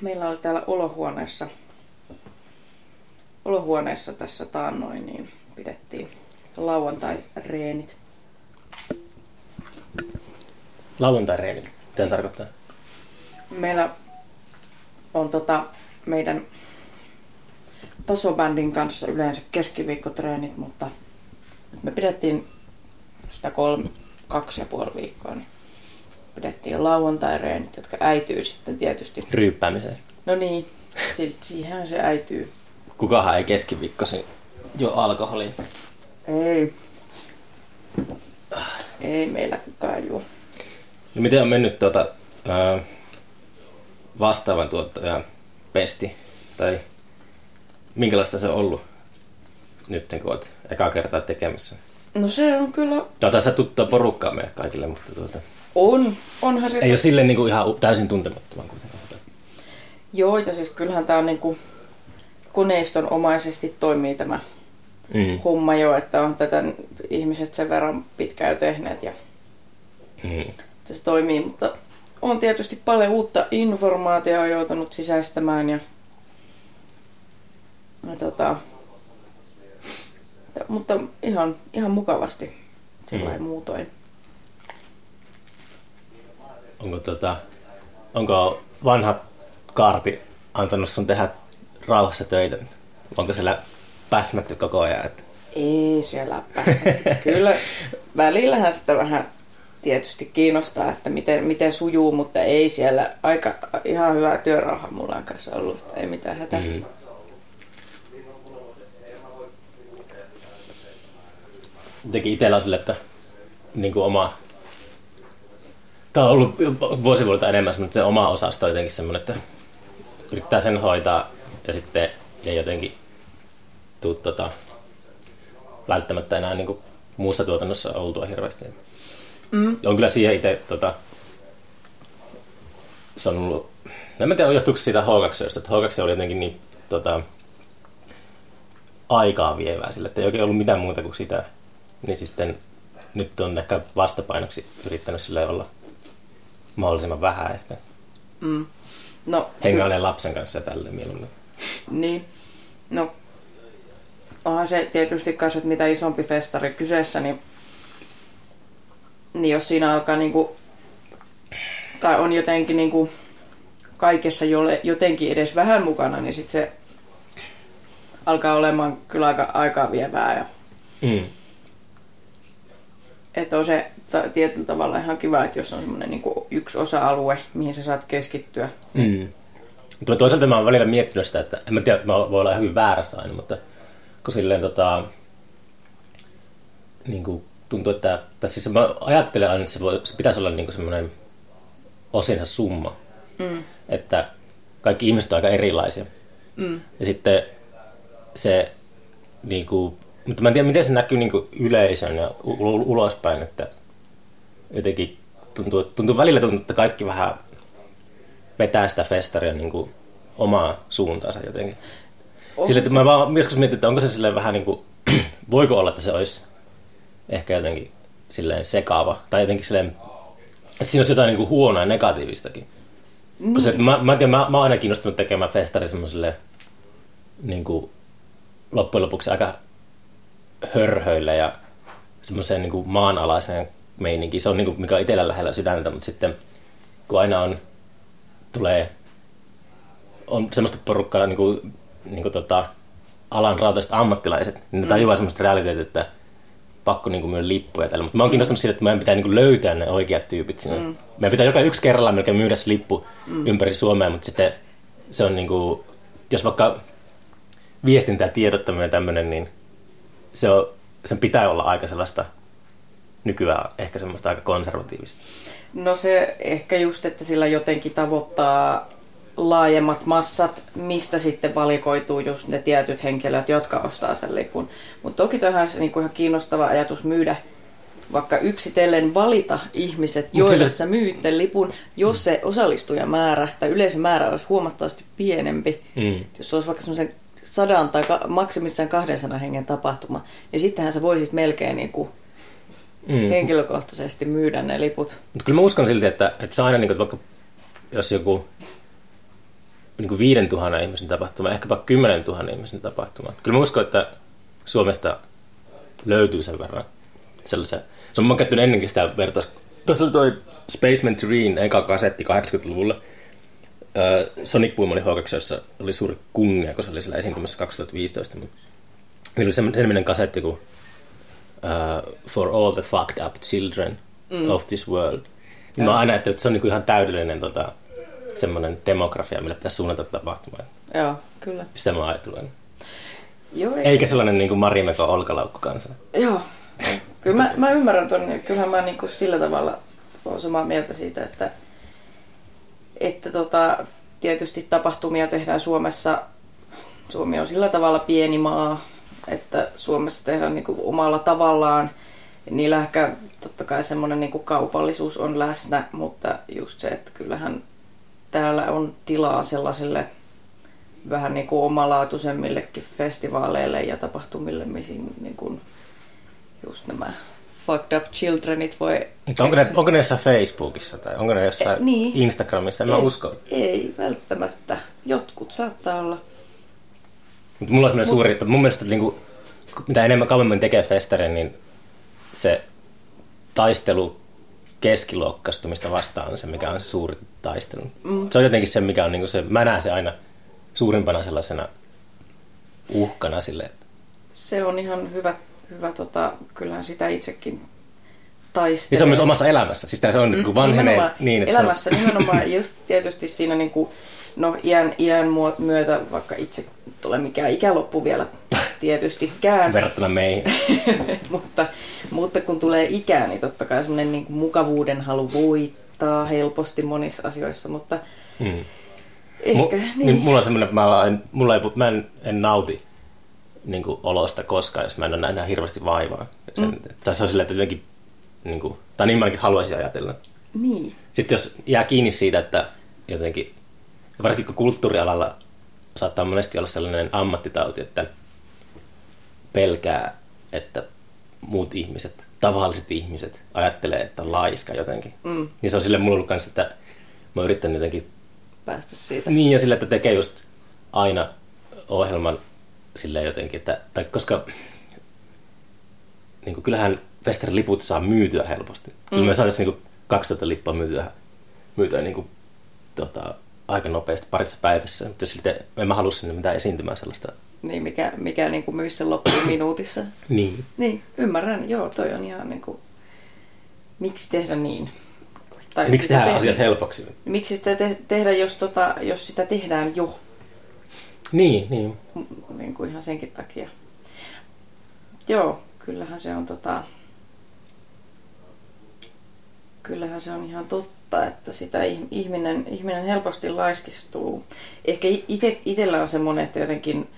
Meillä oli täällä olohuoneessa... Olohuoneessa tässä taannoin, niin pidettiin lauantai-reenit. Lauantai-reenit. Mitä tarkoittaa? Meillä on tota, meidän tasobändin kanssa yleensä keskiviikkotreenit, mutta me pidettiin sitä kolme, kaksi ja puoli viikkoa, niin pidettiin lauantai-reenit, jotka äityy sitten tietysti. Ryyppäämiseen. No niin, si- siihen se äityy. Kukahan ei keskiviikkosi jo alkoholia. Ei. Ei meillä kukaan juo. No miten on mennyt tuota, ää, vastaavan tuottajan pesti? Tai minkälaista se on ollut nyt, kun olet eka kertaa tekemässä? No se on kyllä, Tämä on tässä tuttua porukkaa meille kaikille, mutta tuota, on, onhan se. ei ole silleen niin kuin ihan täysin tuntemattoman kuitenkaan. Joo, ja siis kyllähän tämä on niinku koneiston omaisesti toimii tämä Mm. homma jo, että on tätä ihmiset sen verran pitkään jo tehneet ja Mm. se toimii, mutta on tietysti paljon uutta informaatiota joutunut sisäistämään ja, ja tota, mutta ihan, ihan mukavasti sillä mm. muutoin. Onko, tota, onko vanha kaarti antanut sun tehdä rauhassa töitä? Onko siellä päsmätty koko ajan? Että... Ei siellä päästä. Kyllä välillähän sitä vähän tietysti kiinnostaa, että miten, miten sujuu, mutta ei siellä aika ihan hyvä työrauha mulla on kanssa ollut, että ei mitään hätää. Mm. Jotenkin itsellä on sille, että niin kuin oma... Tämä on ollut vuosi vuodelta enemmän semmoinen, että se oma osasto on jotenkin semmoinen, että yrittää sen hoitaa ja sitten ei jotenkin tuu tota, välttämättä enää niin kuin muussa tuotannossa oltua hirveästi. Mm. On kyllä siihen itse tota, se on ollut, en mä tiedä johtuuko siitä H2, että H2 oli jotenkin niin tota, aikaa vievää sille, että ei oikein ollut mitään muuta kuin sitä. Niin sitten nyt on ehkä vastapainoksi yrittänyt sille olla mahdollisimman vähän ehkä. Mm. No, Hengailee lapsen kanssa ja tälleen mieluummin. Niin. No, onhan se tietysti kanssa, että mitä isompi festari kyseessä, niin, niin jos siinä alkaa niinku, tai on jotenkin niinku kaikessa jolle, jotenkin edes vähän mukana, niin sit se alkaa olemaan kyllä aika aikaa vievää. Ja, Mm. että on se ta- tietyllä tavalla ihan kiva, että jos on semmoinen niinku yksi osa-alue, mihin sä saat keskittyä. Mm. Mutta toisaalta mä oon välillä miettinyt sitä, että en mä tiedä, mä voi olla ihan hyvin väärässä aina, mutta kun silleen tota, niin kuin tuntuu, että, tai siis mä ajattelen aina, että se, voi, se pitäisi olla niin kuin semmoinen osinsa summa, Mm. että kaikki ihmiset on aika erilaisia. Mm. Ja sitten se, niin kuin, mutta mä en tiedä, miten se näkyy niin kuin yleisön ja u- u- ulospäin, että jotenkin tuntuu, tuntuu välillä tuntuu, että kaikki vähän vetää sitä festaria niin kuin omaa suuntaansa jotenkin. Sille, että mä vaan joskus mietin, että onko se silleen vähän niin kuin, voiko olla, että se olisi ehkä jotenkin silleen sekaava, tai jotenkin silleen, että siinä olisi jotain niin kuin huonoa ja negatiivistakin. Niin. Koska mä, mä, en tiedä, mä, mä oon aina kiinnostunut tekemään festari semmoiselle niin kuin, loppujen lopuksi aika hörhöille ja semmoiseen niin kuin maanalaiseen meininkiin. Se on niin kuin, mikä on itsellä lähellä sydäntä, mutta sitten kun aina on, tulee, on semmoista porukkaa niin kuin, niin kuin tota, alan rautaiset ammattilaiset, niin ne tajuaa semmoista realiteetia, että pakko niin myydä lippuja tällä. Mutta mä oon kiinnostunut siitä, että meidän pitää niin löytää ne oikeat tyypit sinne. Mm. Meidän pitää joka yksi kerralla melkein myydä se lippu mm. ympäri Suomea, mutta sitten se on niin kuin, jos vaikka viestintä ja tiedottaminen tämmöinen, niin se on, sen pitää olla aika sellaista nykyään ehkä semmoista aika konservatiivista. No se ehkä just, että sillä jotenkin tavoittaa laajemmat massat, mistä sitten valikoituu just ne tietyt henkilöt, jotka ostaa sen lipun. Mutta toki toihan se niinku ihan kiinnostava ajatus myydä vaikka yksitellen valita ihmiset, joille sä myyt sen lipun, jos se osallistujamäärä tai yleisömäärä olisi huomattavasti pienempi. Mm. Jos se olisi vaikka semmoisen sadan tai ka- maksimissaan 200 hengen tapahtuma, niin sittenhän sä voisit melkein niinku Mm. henkilökohtaisesti myydä ne liput. Mutta kyllä mä uskon silti, että, että se on aina niin kuin, vaikka jos joku niin kuin 5000 ihmisen tapahtuma, ehkäpä 10 000 ihmisen tapahtuma. Kyllä mä uskon, että Suomesta löytyy sen verran sellaisia. Se on, mä käyttänyt ennenkin sitä vertaus. Tässä oli toi Spaceman Tureen eka kasetti 80-luvulla. Öö, Sonic Boom oli h jossa oli suuri kunnia, kun se oli siellä esiintymässä 2015. Mutta Niillä oli semmoinen kasetti kuin uh, For all the fucked up children mm. of this world. Niin mä aina ajattelin, että se on niinku ihan täydellinen tota, semmoinen demografia, millä pitäisi suunnata tapahtumaan. Joo, kyllä. Sitä mä ajattelen. Joo, ei. Eikä sellainen niin kuin Marimekon olkalaukku kanssa. Joo. Kyllä mä, mä ymmärrän ton, ja kyllähän mä niin kuin sillä tavalla olen samaa mieltä siitä, että, että tota, tietysti tapahtumia tehdään Suomessa. Suomi on sillä tavalla pieni maa, että Suomessa tehdään niin kuin omalla tavallaan. Niillä ehkä totta kai semmoinen niin kuin kaupallisuus on läsnä, mutta just se, että kyllähän täällä on tilaa sellaisille vähän niin kuin omalaatuisemmillekin festivaaleille ja tapahtumille, missä niin kuin just nämä fucked up childrenit voi... onko ne, onko ne jossain Facebookissa tai onko ne jossain e, niin. Instagramissa? En ei, mä usko. Ei välttämättä. Jotkut saattaa olla. Mut mulla on semmoinen suuri, että mun mielestä niin kuin, mitä enemmän kauemmin tekee festarin, niin se taistelu keskiluokkastumista vastaan on se, mikä on se suuri taistelu. Mm. Se on jotenkin se, mikä on niin kuin se, mä näen se aina suurimpana sellaisena uhkana sille. Se on ihan hyvä, hyvä tota, kyllähän sitä itsekin taistelee. Ja se on myös omassa elämässä. Siis se on mm, niin vanhenee niin, että Elämässä on... nimenomaan just tietysti siinä niin kuin, no iän, iän myötä, vaikka itse tule mikään ikäloppu vielä tietystikään. Verrattuna meihin. mutta, mutta kun tulee ikää, niin totta kai semmoinen niin kuin mukavuuden halu voittaa helposti monissa asioissa, mutta hmm. ehkä M- niin. niin. Mulla on semmoinen, että mä en, mulla ei, mä en, en nauti niin kuin olosta koskaan, jos mä en ole enää hirveästi vaivaa. Sen, mm. Tai se on silleen, että jotenkin, niin kuin, tai niin mäkin haluaisin ajatella. Niin. Sitten jos jää kiinni siitä, että jotenkin, varsinkin kun kulttuurialalla saattaa monesti olla sellainen ammattitauti, että pelkää, että muut ihmiset, tavalliset ihmiset, ajattelee, että on laiska jotenkin. Mm. Niin se on sille mulla ollut kanssa, että mä yritän jotenkin päästä siitä. Niin, ja sille, että tekee just aina ohjelman sille jotenkin, että, tai koska niin kuin, kyllähän festarin liput saa myytyä helposti. Mm. Kyllä me saataisiin niin 2000 lippua myytyä, myytyä niin kuin, tota, aika nopeasti parissa päivässä, mutta sitten en mä halua sinne mitään esiintymään sellaista. Niin, mikä, mikä niin kuin myisi sen loppuun minuutissa. niin. Niin, ymmärrän. Joo, toi on ihan niin kuin, miksi tehdä niin? Tai miksi tehdä tehdä asiat helpoksi? Miksi sitä te- tehdä, jos, tota, jos sitä tehdään jo? Niin, niin. Niin kuin ihan senkin takia. Joo, kyllähän se on tota... Kyllähän se on ihan totta, että sitä ihminen, ihminen helposti laiskistuu. Ehkä itsellä on semmoinen, että jotenkin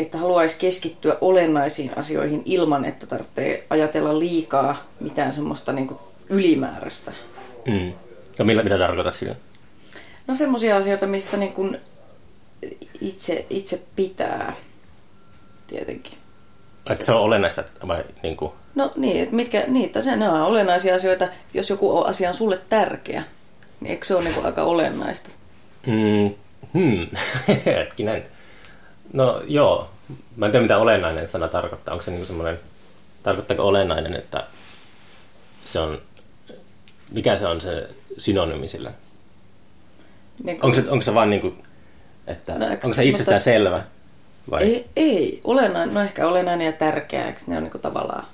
että haluaisi keskittyä olennaisiin asioihin ilman, että tarvitsee ajatella liikaa mitään semmoista niin kuin ylimääräistä. Mm. Ja millä, mitä tarkoitat siinä? No semmoisia asioita, missä niin kuin itse, itse pitää tietenkin. Että se on olennaista vai niin kuin? No niin, että mitkä, niitä se, ne on olennaisia asioita. Jos joku asia on sulle tärkeä, niin eikö se ole niin kuin aika olennaista? Mm, hmm. Hetkinen. No joo, mä en tiedä mitä olennainen sana tarkoittaa. Onko se niin semmoinen, tarkoittaako olennainen, että se on, mikä se on se synonyymi sille? Niin kun... onko, se, onko se vaan niin kuin, että no, onko se itsestään mutta... selvä? Vai? Ei, ei, olennainen, no ehkä olennainen ja tärkeä, eikö ne on niin tavallaan,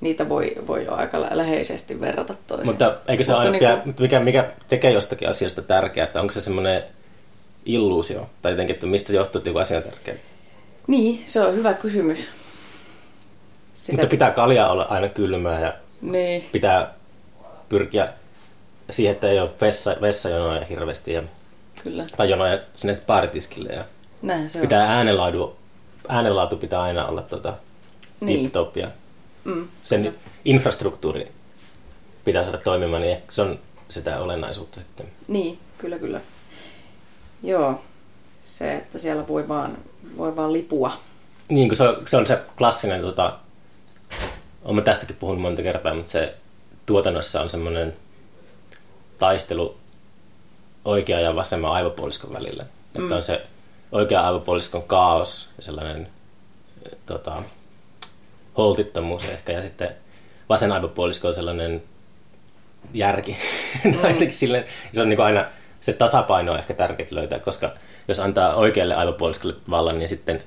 niitä voi, voi jo aika läheisesti verrata toisiin. Mutta eikö se mutta aina, niin kuin... mikä, mikä tekee jostakin asiasta tärkeää, että onko se semmoinen illuusio, tai jotenkin, että mistä se johtuu, että joku asia on tärkeä? Niin, se on hyvä kysymys. Sitä... Mutta pitää kalja olla aina kylmää ja niin. pitää pyrkiä siihen, että ei ole vessa, vessajonoja hirveästi ja Kyllä. tai jonoja sinne baaritiskille. Ja Näin se pitää on. äänenlaatu, äänenlaatu pitää aina olla tota, niin. tip-top ja mm. sen no. infrastruktuuri pitää saada toimimaan, niin se on sitä olennaisuutta sitten. Niin, kyllä kyllä. Joo, se, että siellä voi vaan, voi vaan lipua. Niin, kun se on se, on se klassinen, tota, olen tästäkin puhunut monta kertaa, mutta se tuotannossa on semmoinen taistelu oikea ja vasemman aivopuoliskon välillä. Mm. Että on se oikea aivopuoliskon kaos ja sellainen tota, holtittomuus ehkä, ja sitten vasen aivopuolisko on sellainen järki. Mm. tai silleen, se on niin kuin aina, se tasapaino on ehkä tärkeää löytää, koska jos antaa oikealle aivopuoliskolle vallan, niin sitten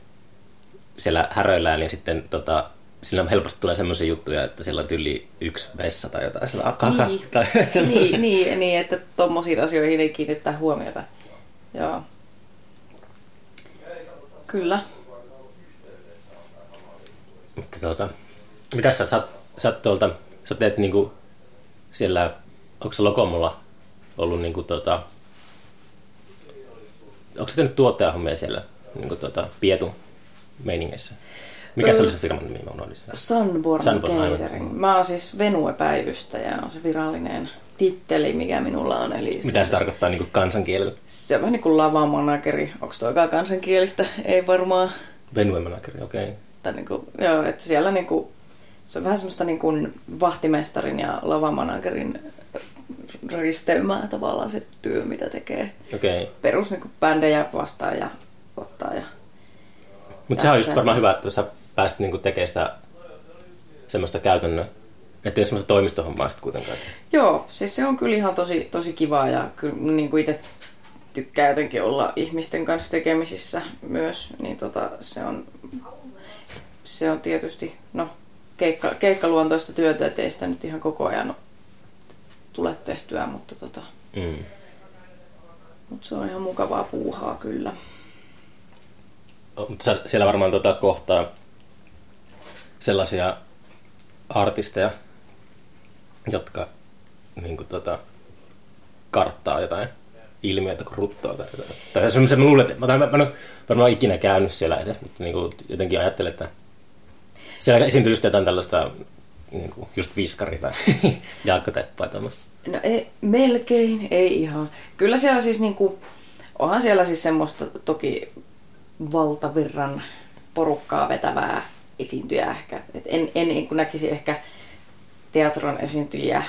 siellä häröillään, niin sitten tota, sillä helposti tulee semmoisia juttuja, että sillä on yli yksi vessa tai jotain. Sillä on niin. tai niin, niin, niin, että tuommoisiin asioihin ei kiinnittää huomiota. Joo. Kyllä. Mutta tuota, mitä sä, sä, sä, tuolta, sä teet niinku siellä, onko se Lokomolla ollut niinku tota, onko sä tehnyt tuottajahommia siellä niinku tota, Pietu meiningeissä? Mikä se oli se firman nimi? Mä unohdin sen. Sunborn, Sunborn, aivan. Catering. Mä oon siis Venue-päivystäjä, on se virallinen titteli, mikä minulla on. Eli Mitä se tarkoittaa niinku kansankielellä? Se on vähän niin kuin lavamanageri. Onko toikaan kansankielistä? Ei varmaan. Venue manageri, okei. Okay. Tai niin kuin, joo, että siellä niin kuin, se on vähän semmoista niin kuin vahtimestarin ja lavamanagerin risteymää tavallaan se työ, mitä tekee. Okei. Okay. Perus niin kuin bändejä vastaan ja ottaa. Ja, Mutta sehän on just varmaan hyvä, että sä pääsit niinku tekemään sitä semmoista käytännön, että ei semmoista toimistohommaa sitten kuitenkaan. Joo, siis se on kyllä ihan tosi, tosi kivaa ja kyllä niin kuin itse tykkää jotenkin olla ihmisten kanssa tekemisissä myös, niin tota, se, on, se on tietysti no, keikka, keikkaluontoista työtä, että ei sitä nyt ihan koko ajan tule tehtyä, mutta tota, Mm. mutta se on ihan mukavaa puuhaa kyllä. Mutta sä siellä varmaan tota kohtaa sellaisia artisteja, jotka niin kuin, tota, karttaa jotain ilmiötä kuin ruttoa tai jotain. Tai semmoisen mä luulen, että mä, mä, mä en ole varmaan ikinä käynyt siellä edes, mutta niin kuin, jotenkin ajattelen, että siellä esiintyy just jotain tällaista niin kuin, just viskari tai Jaakko Teppa ja tämmöistä. No ei, melkein, ei ihan. Kyllä siellä siis niinku, onhan siellä siis semmoista toki valtavirran porukkaa vetävää esiintyjää ehkä. Et en, en niin kuin näkisi ehkä teatron esiintyjiä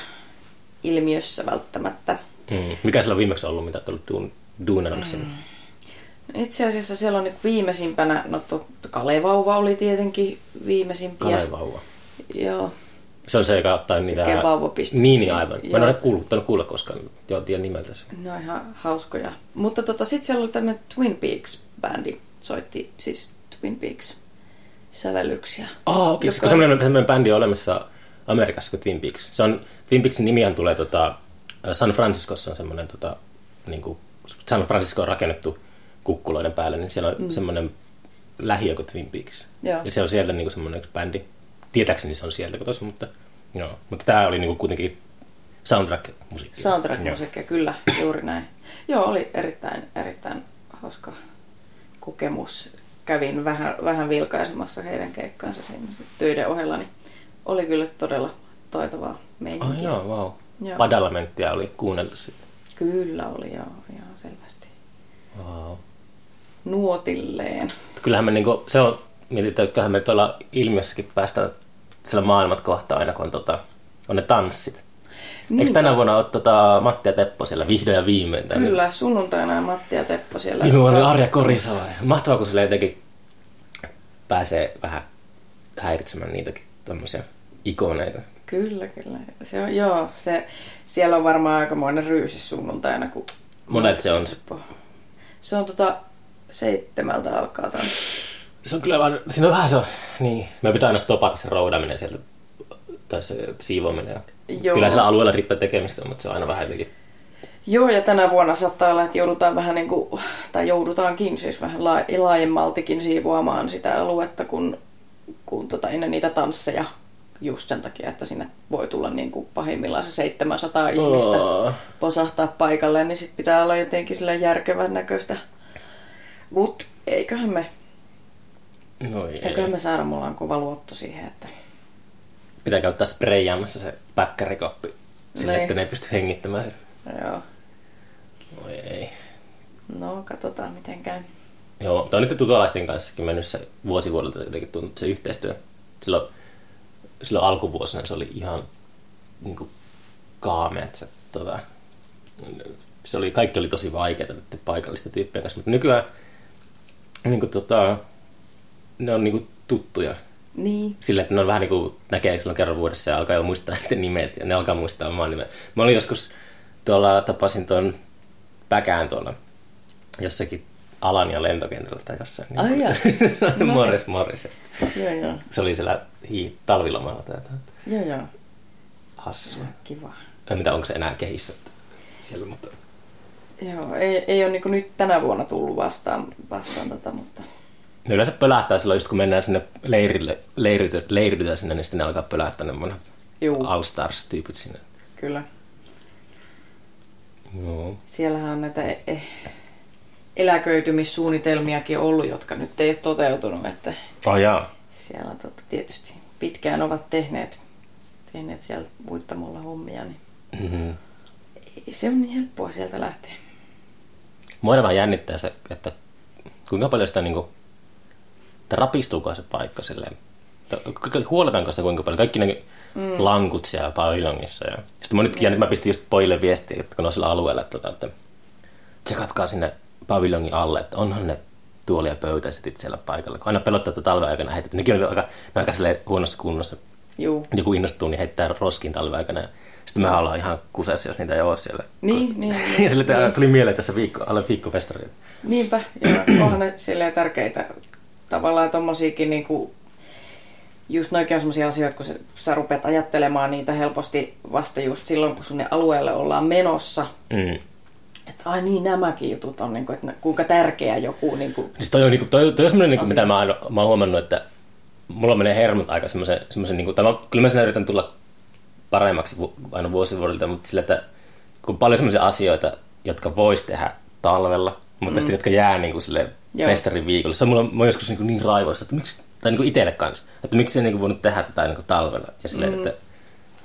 ilmiössä välttämättä. Mm. Mikä siellä on viimeksi ollut, mitä olet ollut duun, duunannut mm. No Itse asiassa siellä on niin viimeisimpänä, no Kalevauva oli tietenkin viimeisimpiä. Kalevauva. Joo. Se on se, joka ottaa niitä... Tekee vauvapistettä. Niin, niin aivan. Mä en Joo. ole kuullut, en ole kuulla koskaan. Joo, tiedän nimeltä se. Ne on ihan hauskoja. Mutta tota, sitten siellä oli tämmöinen Twin Peaks-bändi, soitti siis Twin Peaks-sävellyksiä. Ah, okei. Okay. Joka- Semmoinen, semmoinen bändi on olemassa Amerikassa kuin Twin Peaks. Se on, Twin Peaksin nimihän tulee tota, San Franciscossa on semmoinen, tota, niin kuin San Francisco on rakennettu kukkuloiden päälle, niin siellä on mm. semmoinen lähiö kuin Twin Peaks. Joo. Ja se on sieltä niin kuin semmoinen yksi bändi. Tietääkseni se on sieltä kotoisin, mutta, joo. mutta tämä oli niin kuin kuitenkin soundtrack-musiikki. Soundtrack-musiikkia, kyllä, juuri näin. Joo, oli erittäin, erittäin hauska kokemus. Kävin vähän, vähän vilkaisemassa heidän keikkaansa siinä töiden ohella, niin oli kyllä todella taitavaa meininkiä. joo, wow. Joo. Padalamenttia oli kuunneltu sitten. Kyllä oli, joo, ihan selvästi. Wow. Nuotilleen. Kyllähän me niinku, se on, mietitään, että me tuolla ilmiössäkin päästään sillä maailmat kohtaa aina, kun on, tota, on ne tanssit. Eikö Niinpä. tänä vuonna ole tota, Matti ja Teppo siellä vihdoin ja viimein? tänne? Kyllä, sunnuntaina ja Matti ja Teppo siellä. Viime vuonna oli Arja Korisala. Mahtavaa, kun sille jotenkin pääsee vähän häiritsemään niitäkin tämmöisiä ikoneita. Kyllä, kyllä. Se on, joo, se, siellä on varmaan aikamoinen ryysi sunnuntaina, kun... Monet se on se. Se on tota seitsemältä alkaa taas. Se on kyllä vaan, siinä on vähän se, niin. Me pitää aina stopata se roudaminen sieltä, tai se siivoaminen. Joo. Kyllä sillä alueella riittää tekemistä, mutta se on aina vähän jotenkin. Joo, ja tänä vuonna saattaa olla, että joudutaan vähän niin kuin, tai joudutaankin siis vähän la- laajemmaltikin siivoamaan sitä aluetta, kun, kun tota, ennen niitä tansseja just sen takia, että sinne voi tulla niin kuin pahimmillaan se 700 ihmistä posahtaa paikalle, niin sit pitää olla jotenkin sillä järkevän näköistä. Mut eiköhän me, No ei. eiköhän me saada, mulla on kova luotto siihen, että Pitää käyttää spreijaamassa se päkkärikoppi sille, Niin. että ne ei pysty hengittämään se. joo, Oi ei. no katsotaan miten käy. Joo, tämä on nyt tutulaisten kanssakin mennyt se vuosi vuodelta jotenkin tuntunut se yhteistyö. Silloin, silloin alkuvuosina se oli ihan niin kuin kaameet se, tota, se oli, kaikki oli tosi vaikeaa niiden paikallisten tyyppien kanssa, mutta nykyään niin kuin, tota, ne on niin kuin tuttuja Niin. Sillä, että ne on vähän niin kuin näkee silloin kerran vuodessa ja alkaa jo muistaa niiden nimet ja ne alkaa muistaa oman nimen. Mä olin joskus tuolla, tapasin tuon Päkään tuolla jossakin Alania lentokentällä tai jossain. Ai jaa. No. Morris Morrisesta. Joo, joo. Se oli siellä hii- talvilomalla tai jotain. Joo, joo. Hassua. Kiva. En mitä, onko se enää kehissä siellä, mutta... Joo, ei, ei ole niin nyt tänä vuonna tullut vastaan, vastaan tota, mutta Ne yleensä pölähtää silloin, just kun mennään sinne leirille, leirity, leiritytään sinne, niin sitten ne alkaa pölähtää ne vanhat Juu. All-Stars-tyypit sinne. kyllä. Joo. Siellähän on näitä e- e- eläköitymissuunnitelmiakin ollut, jotka nyt ei ole toteutunut, että Oh, jaa. siellä tota, tietysti pitkään ovat tehneet, tehneet siellä muittamolla hommia, niin Mm-hmm. ei se on niin helppoa sieltä lähteä. Mua aina vähän jännittää se, että kuinka paljon sitä niinku, että rapistuuko se paikka silleen. Huoletaanko sitä kuinka paljon? Kaikki ne mm. lankut siellä pavilongissa. Ja... Sitten mä nyt jännittää, mä pistin just pojille viestiä, että kun on sillä alueella, että, että tsekatkaa sinne paviljongin alle, että onhan ne tuoli ja pöytäsetit siellä paikalla. Kun aina pelottaa, että talven aikana heitetään. Nekin on aika, ne on aika huonossa kunnossa. Juu. Joku innostuu, niin heittää roskin talven aikana. Sitten me ollaan ihan kusessa, jos niitä ei ole siellä. Niin, niin, niin. ja sille niin. tuli mieleen tässä viikko, alle viikkofestari. Niinpä, ja onhan ne silleen tärkeitä tavallaan tommosiakin niinku, just noikin on semmoisia asioita, kun sä, rupeat ajattelemaan niitä helposti vasta just silloin, kun sunne alueelle ollaan menossa. Mm. Että ai niin, nämäkin jutut on, niinku, että ne- kuinka tärkeä joku niinku, Siis toi on, niinku, toi, toi on semmoinen, niinku, mitä mä, oon- mä oon huomannut, että mulla menee hermot aika semmoisen, semmoisen niinku, tai mä, kyllä mä siinä yritän tulla paremmaksi aina vuosi vuodelta, mutta sillä, että kun on paljon semmoisia asioita, jotka vois tehdä talvella, mutta mm. sitten jotka jää niinku sille Joo. festarin viikolle. Se on mulla, oon joskus niinku niin raivoissa, että miksi, tai niinku itselle kanssa, että miksi se niinku voinut tehdä tätä niinku talvella. Ja silleen, mm. että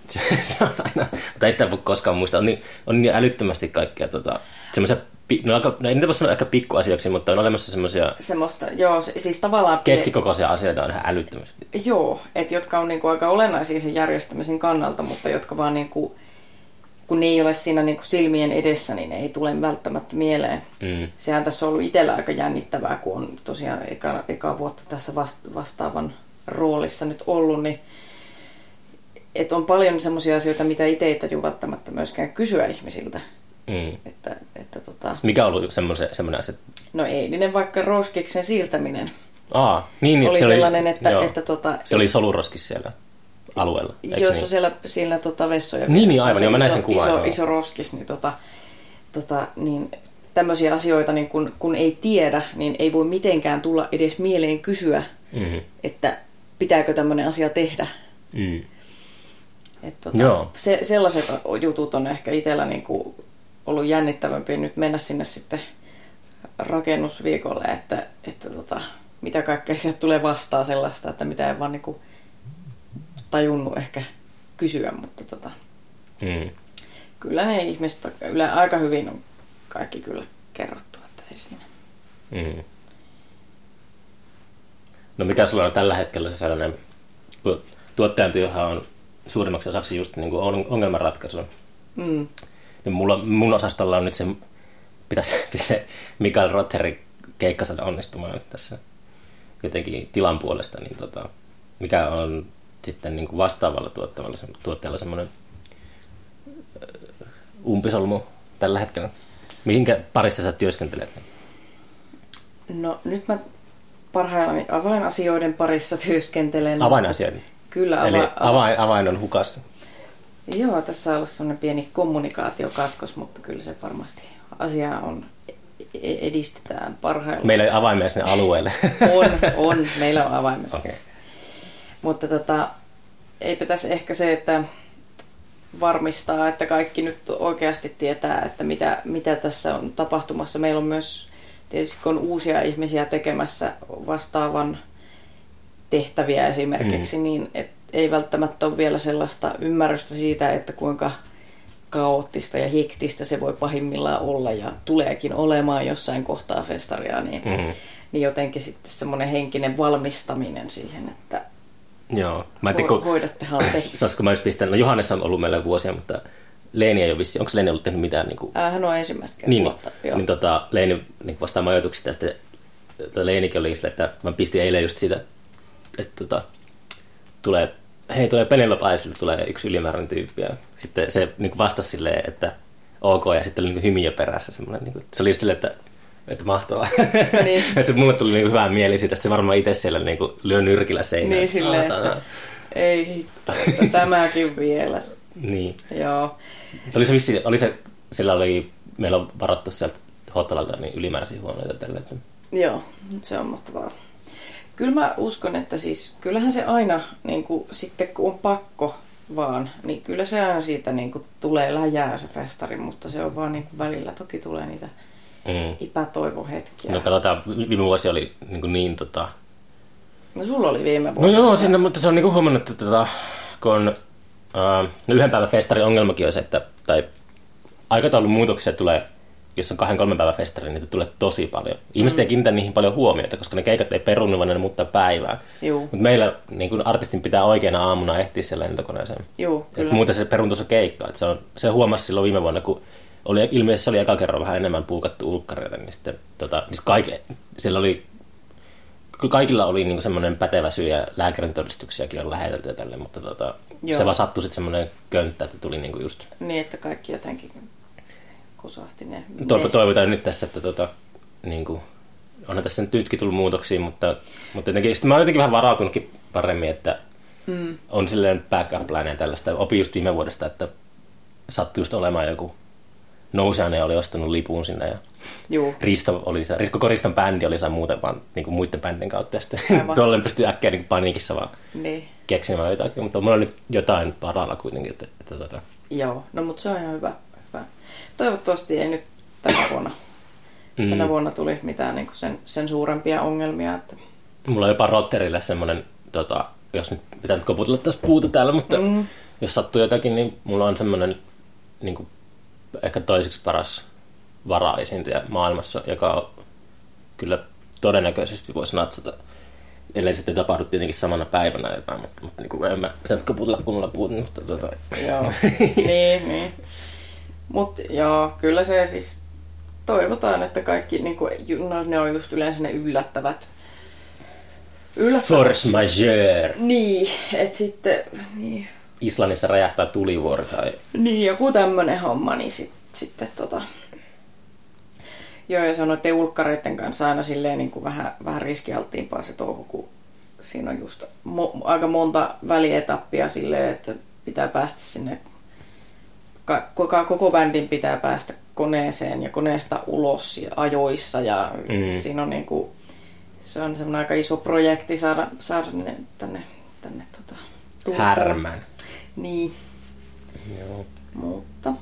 se, se on aina, ei sitä voi koskaan muistaa. On niin, on niin älyttömästi kaikkea tota, semmoisia, no, aika, no ei niitä voi sanoa ehkä pikkuasioiksi, mutta on olemassa semmoisia semmoista, joo, siis tavallaan... keskikokoisia asioita on ihan älyttömästi. Joo, että jotka on niinku aika olennaisia sen järjestämisen kannalta, mutta jotka vaan niinku, kun ne ei ole siinä niinku silmien edessä, niin ne ei tule välttämättä mieleen. Mm. Sehän tässä on ollut itsellä aika jännittävää, kun on tosiaan eka, eka vuotta tässä vast, vastaavan roolissa nyt ollut, niin että on paljon semmoisia asioita, mitä itse ei taju välttämättä myöskään kysyä ihmisiltä. Mm. Että, että tota, Mikä on ollut semmoinen, semmoinen asia? no eilinen vaikka roskiksen siirtäminen Aa, niin, niin oli se sellainen, että, joo. että tota, Se oli soluroskis siellä alueella, Jossa niin? siellä, siellä tota vessoja. Niin, niin, aivan, joo, mä näin iso, sen kuvan, Iso, iso roskis, niin, tota, tota, niin tämmöisiä asioita, niin kun, kun ei tiedä, niin ei voi mitenkään tulla edes mieleen kysyä, Mm. että pitääkö tämmöinen asia tehdä. Mm. Et, tota, Joo. Se, sellaiset jutut on ehkä itsellä niin kuin ollut jännittävämpi nyt mennä sinne sitten rakennusviikolle, että, että tota, mitä kaikkea sieltä tulee vastaan sellaista, että mitä en vaan niin kuin tajunnut ehkä kysyä, mutta tota, Mm. kyllä ne ihmiset yle, aika hyvin on kaikki kyllä kerrottu, että ei siinä. Mm. No mikä sulla on tällä hetkellä se sellainen, kun tuottajan työhän on suurimmaksi osaksi just niin kuin on- ongelmanratkaisu, Mm. niin mulla, mun osastolla on nyt se, pitäisi, se Mikael Rotheri keikka saada onnistumaan tässä jotenkin tilan puolesta, niin tota, mikä on sitten niin kuin vastaavalla tuottavalla, se- tuottajalla semmoinen umpisolmu tällä hetkellä. Mihinkä parissa sä työskentelet? No nyt mä parhaillaan avainasioiden parissa työskentelen. Avainasioiden. Kyllä, ava- Eli ava- avain, avain on hukassa. Joo, tässä on ollut sellainen pieni kommunikaatiokatkos, mutta kyllä se varmasti asiaa on, e- edistetään parhaillaan. Meillä ei avaimia sinne alueelle. On, on, meillä on avaimet. Okei. Mutta tota, eipä tässä ehkä se, että varmistaa, että kaikki nyt oikeasti tietää, että mitä, mitä tässä on tapahtumassa. Meillä on myös, tietysti kun on uusia ihmisiä tekemässä vastaavan tehtäviä esimerkiksi, mm. niin et ei välttämättä ole vielä sellaista ymmärrystä siitä, että kuinka kaoottista ja hektistä se voi pahimmillaan olla ja tuleekin olemaan jossain kohtaa festaria, niin, Mhm. niin jotenkin sitten semmoinen henkinen valmistaminen siihen, että Joo. Mä en tiedä, kun, hoidattehan te. saisiko mä just pistää, no Johannes on ollut meillä vuosia, mutta Leeni ei ole vissi, onko Leeni ollut tehnyt mitään niin kuin, Äh, Hän on ensimmäistä kertaa. niin, vuotta, joo. niin tota, Leeni niin vastaa majoituksista ja sitten tota, Leenikin oli sille, että mä pistin eilen just siitä, että tota, tulee, hei tulee Penelope Aisille tulee yksi ylimääräinen tyyppi ja sitten se niin vastasi silleen, että ok ja sitten oli niin hymiö perässä semmoinen, niin kuin, se oli just silleen, että että mahtavaa. Niin. että mulle tuli niinku hyvää mieli siitä, että se varmaan itse siellä niinku lyö nyrkillä seinään. Niin silleen, että ei hitto, että tämäkin vielä. Niin. Joo. Oli se vissi, oli se, sillä oli, meillä on varattu sieltä hotelalta niin ylimääräisiä huoneita tälle. Että Joo, se on mahtavaa. Kyllä mä uskon, että siis kyllähän se aina niin kuin, sitten kun on pakko vaan, niin kyllä se aina siitä niin kuin, tulee läjää se festari, mutta se on vaan niin kuin, välillä toki tulee niitä mm. epätoivohetkiä. No katsotaan, viime vuosi oli niin, kuin niin tota... No sulla oli viime No vuonna. joo, siinä, mutta se on niin kuin huomannut, että tota, kun on, uh, no yhden päivän festarin ongelmakin on se, että tai aikataulun muutoksia tulee, jos on kahden kolmen päivän festari, niin niitä tulee tosi paljon. Ihmiset mm. ei kiinnitä niihin paljon huomiota, koska ne keikat ei perunnu, vaan ne muuttaa päivää. Mutta meillä niin kuin artistin pitää oikeana aamuna ehtiä sen lentokoneeseen. Juu, Et kyllä. muuten se peruntuu se keikka. Et se, on, se huomasi silloin viime vuonna, kun oli, ilmeisesti oli eka kerran vähän enemmän puukattu ulkkareita, niin sitten tota, siis kaik, siellä oli, kyllä kaikilla oli niin semmoinen pätevä syy ja lääkärin todistuksiakin on lähetelty tälle, mutta tota, Joo. se vaan sattui sitten semmoinen könttä, että tuli niin just Niin, että kaikki jotenkin kosahti ne. Ne. toivotaan nyt tässä, että tota, niin kuin, onhan tässä nyt nytkin tullut muutoksia, mutta, mutta jotenkin, sitten mä oon jotenkin vähän varautunutkin paremmin, että mm. on silleen backup ja tällaista. Opin just viime vuodesta, että sattui just olemaan joku nousiainen oli ostanut lipun sinne ja Juu. Risto oli se, Koko Riston bändi oli se muuten vaan niin kuin muiden bändien kautta ja sitten tuolle pystyi äkkiä niin paniikissa vaan Niin. keksimään jotakin, mutta mulla on nyt jotain paralla kuitenkin, että, että, että Joo, no mutta se on ihan hyvä. hyvä. Toivottavasti ei nyt tänä vuonna, Mm. tänä vuonna tulisi mitään niin sen, sen suurempia ongelmia. Että... Mulla on jopa Rotterille semmoinen, tota, jos nyt pitää nyt koputella tässä puuta täällä, mutta mm. jos sattuu jotakin, niin mulla on semmoinen niin kuin, ehkä toiseksi paras varaesiintyjä maailmassa, joka on kyllä todennäköisesti voisi natsata, ellei sitten tapahdu tietenkin samana päivänä jotain, mutta, mutta niin kuin, en mä pitänyt koputella kunnolla puuta, mutta tota, Joo, niin, niin. Mutta joo, kyllä se siis toivotaan, että kaikki, niin kuin, no, ne on just yleensä ne yllättävät. Yllättävät. force majeure. Niin, että sitten, niin, Islannissa räjähtää tulivuori tai niin joku tämmönen homma, niin sit, sitten tota... Joo, ja se on noiden ulkkareiden kanssa aina silleen niin kuin vähän, vähän riskialttiimpaa se touhu, kun siinä on just mo- aika monta välietappia silleen, että pitää päästä sinne, ka- koko, koko bändin pitää päästä koneeseen ja koneesta ulos ja ajoissa ja Mm. siinä on niin kuin, se on semmoinen aika iso projekti saada, saada ne tänne, tänne tota, härmän. Niin, Joo. mutta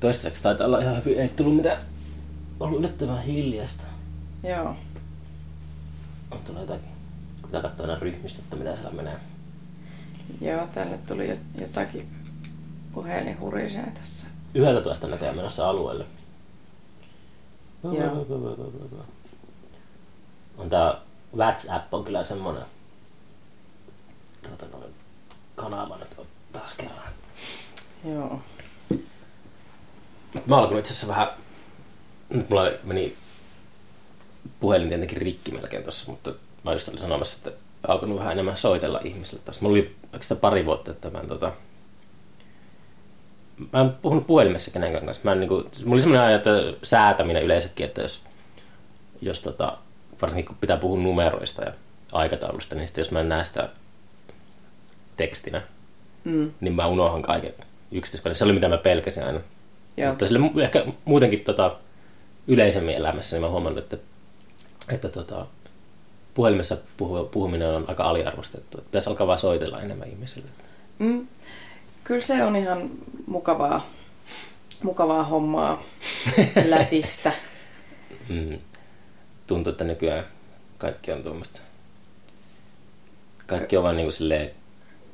Toistaiseksi taitaa olla ihan hyvin, ei tullut mitään, ollut yllättävän hiljasta. joo. On tullut jotakin. Pitää katsoa aina ryhmissä, että mitä siellä menee. Joo, tälle tuli jot- jotakin puhelin hurisee tässä. 11 näköjään menossa alueelle. Joo. On tää WhatsApp on kyllä semmonen tuota noin, kanava nyt on taas kerran. Joo. Mä alkoin itse asiassa vähän, nyt mulla meni puhelin tietenkin rikki melkein tossa, mutta mä just olin sanomassa, että alkanut vähän enemmän soitella ihmisille tässä. Mulla oli oikeastaan pari vuotta, että mä en tota, mä en puhunut puhelimessa kenenkään kanssa. Mä en, niinku, mulla oli semmoinen aja, että säätäminen yleensäkin, että jos, jos tota, varsinkin kun pitää puhua numeroista ja aikataulusta, niin sitten jos mä en näe sitä tekstinä, Mm, niin mä unohan kaiken yksityiskohdan. Se oli mitä mä pelkäsin aina. joo. Mutta sille ehkä muutenkin tota, yleisemmin elämässä, niin mä huomannut, että, että tota, puhelimessa puhu, puhuminen on aika aliarvostettu. Pitäisi alkaa vaan soitella enemmän ihmisille. Mm. Kyllä se on ihan mukavaa, mukavaa hommaa lätistä. Mm. Tuntuu, että nykyään kaikki on tuommoista. Kaikki on vaan niin kuin silleen,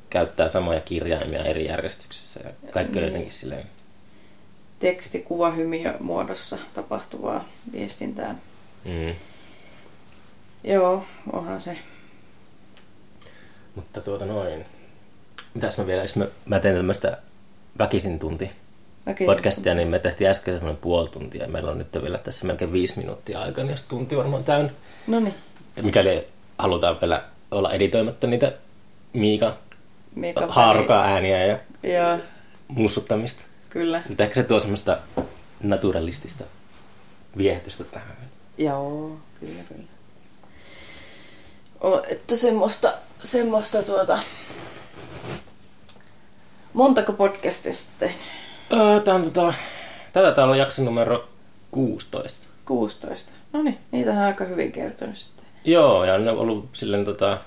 käyttää samoja kirjaimia eri järjestyksessä ja kaikki on Niin. jotenkin silleen, Teksti, kuva, hymiö muodossa tapahtuvaa viestintää. mm. Joo, onhan se. Mutta tuota noin. Mitäs mä vielä, jos mä, mä teen tämmöistä väkisin tunti Väkisin. podcastia, niin me tehtiin äsken semmoinen puoli tuntia. ja Meillä on nyt vielä tässä melkein viisi minuuttia aikaa, niin jos tunti varmaan täynnä. No niin. Mikäli halutaan vielä olla editoimatta niitä Miika Haarukaa ääniä ja Joo, mussuttamista. kyllä. Mutta ehkä se tuo semmoista naturalistista viehätystä tähän. Joo, kyllä, kyllä. O, että semmoista, semmoista tuota... Montako podcastista tein? Öö, tää on tota, tätä täällä on jakso numero 16. 16. No niin, niitä on aika hyvin kertonut sitten. Joo, ja ne on ollut silleen tota,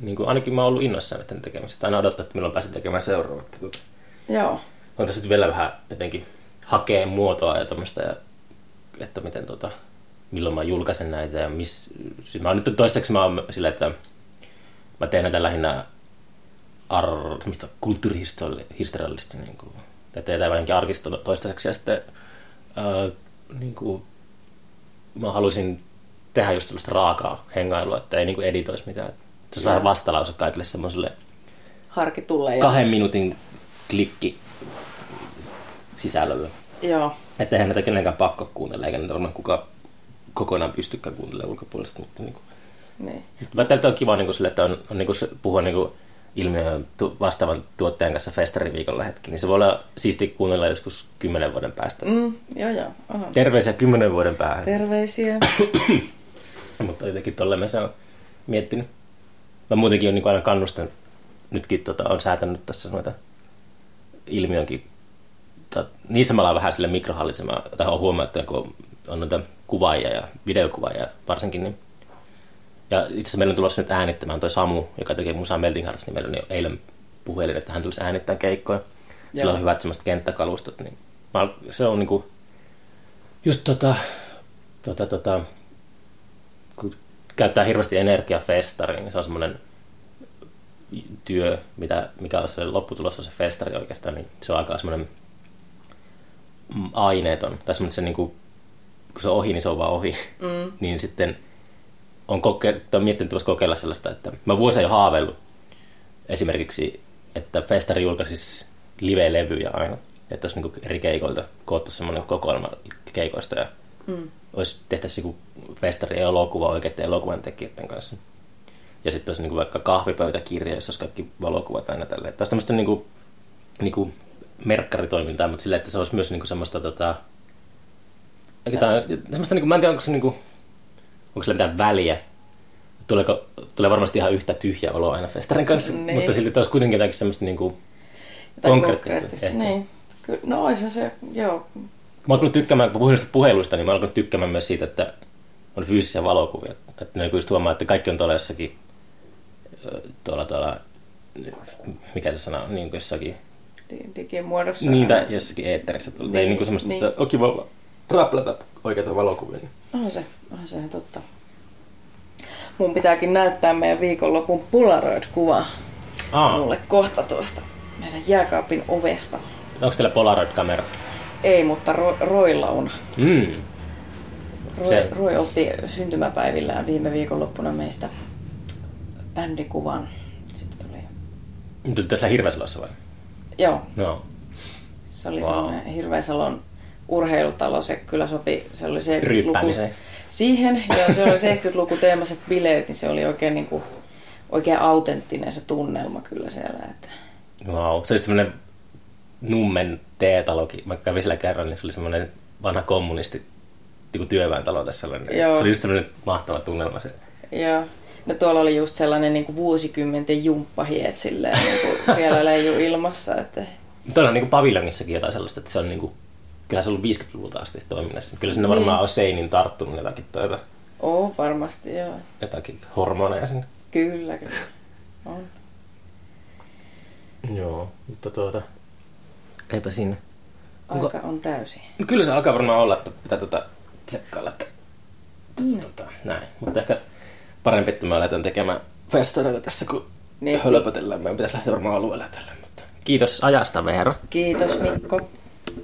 niin kuin ainakin mä oon ollut innoissaan näiden tekemistä. Aina odottaa, että milloin pääsen tekemään seuraavat. Tota, Joo, on tässä nyt vielä vähän jotenkin hakee muotoa ja tämmöistä, ja, että miten tota, milloin mä julkaisen näitä ja miss, siis mä oon nyt toistaiseksi mä oon sillä, että mä teen näitä lähinnä ar, semmoista kulttuurihistoriallista, niin kuin, ja teetään vähänkin arkista toistaiseksi ja sitten ää, niin kuin, mä haluaisin tehdä just sellaista raakaa hengailua, että ei niin kuin editoisi mitään. Se on vähän vastalause kaikille semmoiselle harkitulle. Ja... kahden minuutin klikki sisällöllä. Joo, Että eihän näitä kenenkään pakko kuunnella, eikä niitä varmaan kukaan kokonaan pystykään kuuntelemaan ulkopuolesta. Mutta niin kuin, niin. mä tältä on kiva niin kuin sille, että on, on niin kuin puhua niin kuin ilmiön tu, vastaavan tuottajan kanssa festariviikolla hetki, niin se voi olla siisti kuunnella joskus kymmenen vuoden päästä. Mm, joo, joo. Aha. Terveisiä kymmenen vuoden päähän. Terveisiä. Mutta jotenkin tolle mä se on miettinyt. Mä muutenkin on niin aina kannustan, nytkin tota, on säätänyt tässä noita ilmiönkin. Niissä mä ollaan vähän sille mikrohallitsemaan, tai on huomannut, että kun on noita kuvaajia ja videokuvaajia varsinkin, niin ja itse asiassa meillä on tulossa nyt äänittämään toi Samu, joka tekee musaa Melting Hearts, niin meillä on jo eilen puhelin, että hän tulisi äänittämään keikkoja. Sillä Joo. on hyvät semmoiset kenttäkalustot, niin mä, se on niinku just tota, tota, tota, käyttää hirveästi energiaa festariin, niin se on semmoinen työ, mitä, mikä on se lopputulos on se festari oikeastaan, niin se on aika semmoinen mm, aineeton. Tai semmoinen, se niinku, kun se on ohi, niin se on vaan ohi. Mm. niin sitten on, koke- tai on miettinyt voisi kokeilla sellaista, että mä vuosia jo haaveillut esimerkiksi, että festari julkaisisi live-levyjä aina. Että olisi niinku eri keikoilta koottu semmoinen kokoelma keikoista ja mm. Olisi tehtäisiin joku festari-elokuva oikeiden elokuvan tekijöiden kanssa. Ja sitten olisi niinku vaikka kahvipöytäkirja, jossa olisi kaikki valokuvat aina tälleen. Tämä olisi tämmöistä niinku, niinku merkkaritoimintaa, mutta silleen, että se olisi myös niinku semmoista tota, tää, semmoista niinku, mä en tiedä, onko se niinku, onko sillä mitään väliä. Tuleeko, tulee varmasti ihan yhtä tyhjä olo aina festarin kanssa, Niin. mutta silti olisi kuitenkin jotakin semmoista niinku, Jotain konkreettista. ehkä. Niin. No oishan se, joo. Mä alkanut tykkäämään, kun puhuin puheluista, niin mä alkanut tykkäämään myös siitä, että on fyysisiä valokuvia. Että ne just huomaa, että kaikki on tuolla jossakin, tuolla, tuolla mikä se sana on, niin kuin jossakin, Di- digimuodossa. niitä jossakin eetterissä. Niin, Niin, ei niin kuin semmoista, niin. että on kiva raplata oikeita valokuvia. Niin. On se, on se totta. Mun pitääkin näyttää meidän viikonlopun Polaroid-kuva Aa, sinulle kohta tuosta meidän jääkaapin ovesta. onko teillä Polaroid-kamera? Ei, mutta Ro- Roilla on. Mm. Roy, Se- Roy otti syntymäpäivillään viime viikonloppuna meistä bändikuvan. Sitten tuli... Tuli tässä Hirveäsalossa vai? Joo, No. se oli Wow. semmoinen Hirveänsalon urheilutalo. Se kyllä sopi, se oli se Ryyppäämiseen. Siihen, ja se oli 70-luku teemaiset bileet, niin se oli oikein, niin kuin, oikein autenttinen se tunnelma kyllä siellä. Että... Wow. Se oli semmoinen Nummen teetalokin. Mä kävin siellä kerran, niin se oli semmoinen vanha kommunisti niin työväentalo tässä. Sellainen. Joo. Se oli just semmoinen mahtava tunnelma se. Ja no tuolla oli just sellainen niin kuin vuosikymmenten jumppahiet silleen, niin kuin vielä leiju ilmassa. Että... Mutta onhan niin paviljongissakin jotain sellaista, että se on niin kuin, kyllä se on ollut 50-luvulta asti toiminnassa. Kyllä sinne varmaan Niin. on seinin tarttunut jotakin, tuota, Oo, varmasti joo. jotakin hormoneja sinne. Kyllä, kyllä. On. Joo, mutta tuota, eipä siinä. Onko- Aika on täysi. Kyllä se alkaa varmaan olla, että pitää tuota tsekkailla, että Mm. tota, näin. Mutta ehkä parempi, että me aletaan tekemään festareita tässä, kun Niin. hölpötellään. Meidän pitäisi lähteä varmaan alueelle tällä. Mutta kiitos ajasta, Veera. Kiitos Mikko.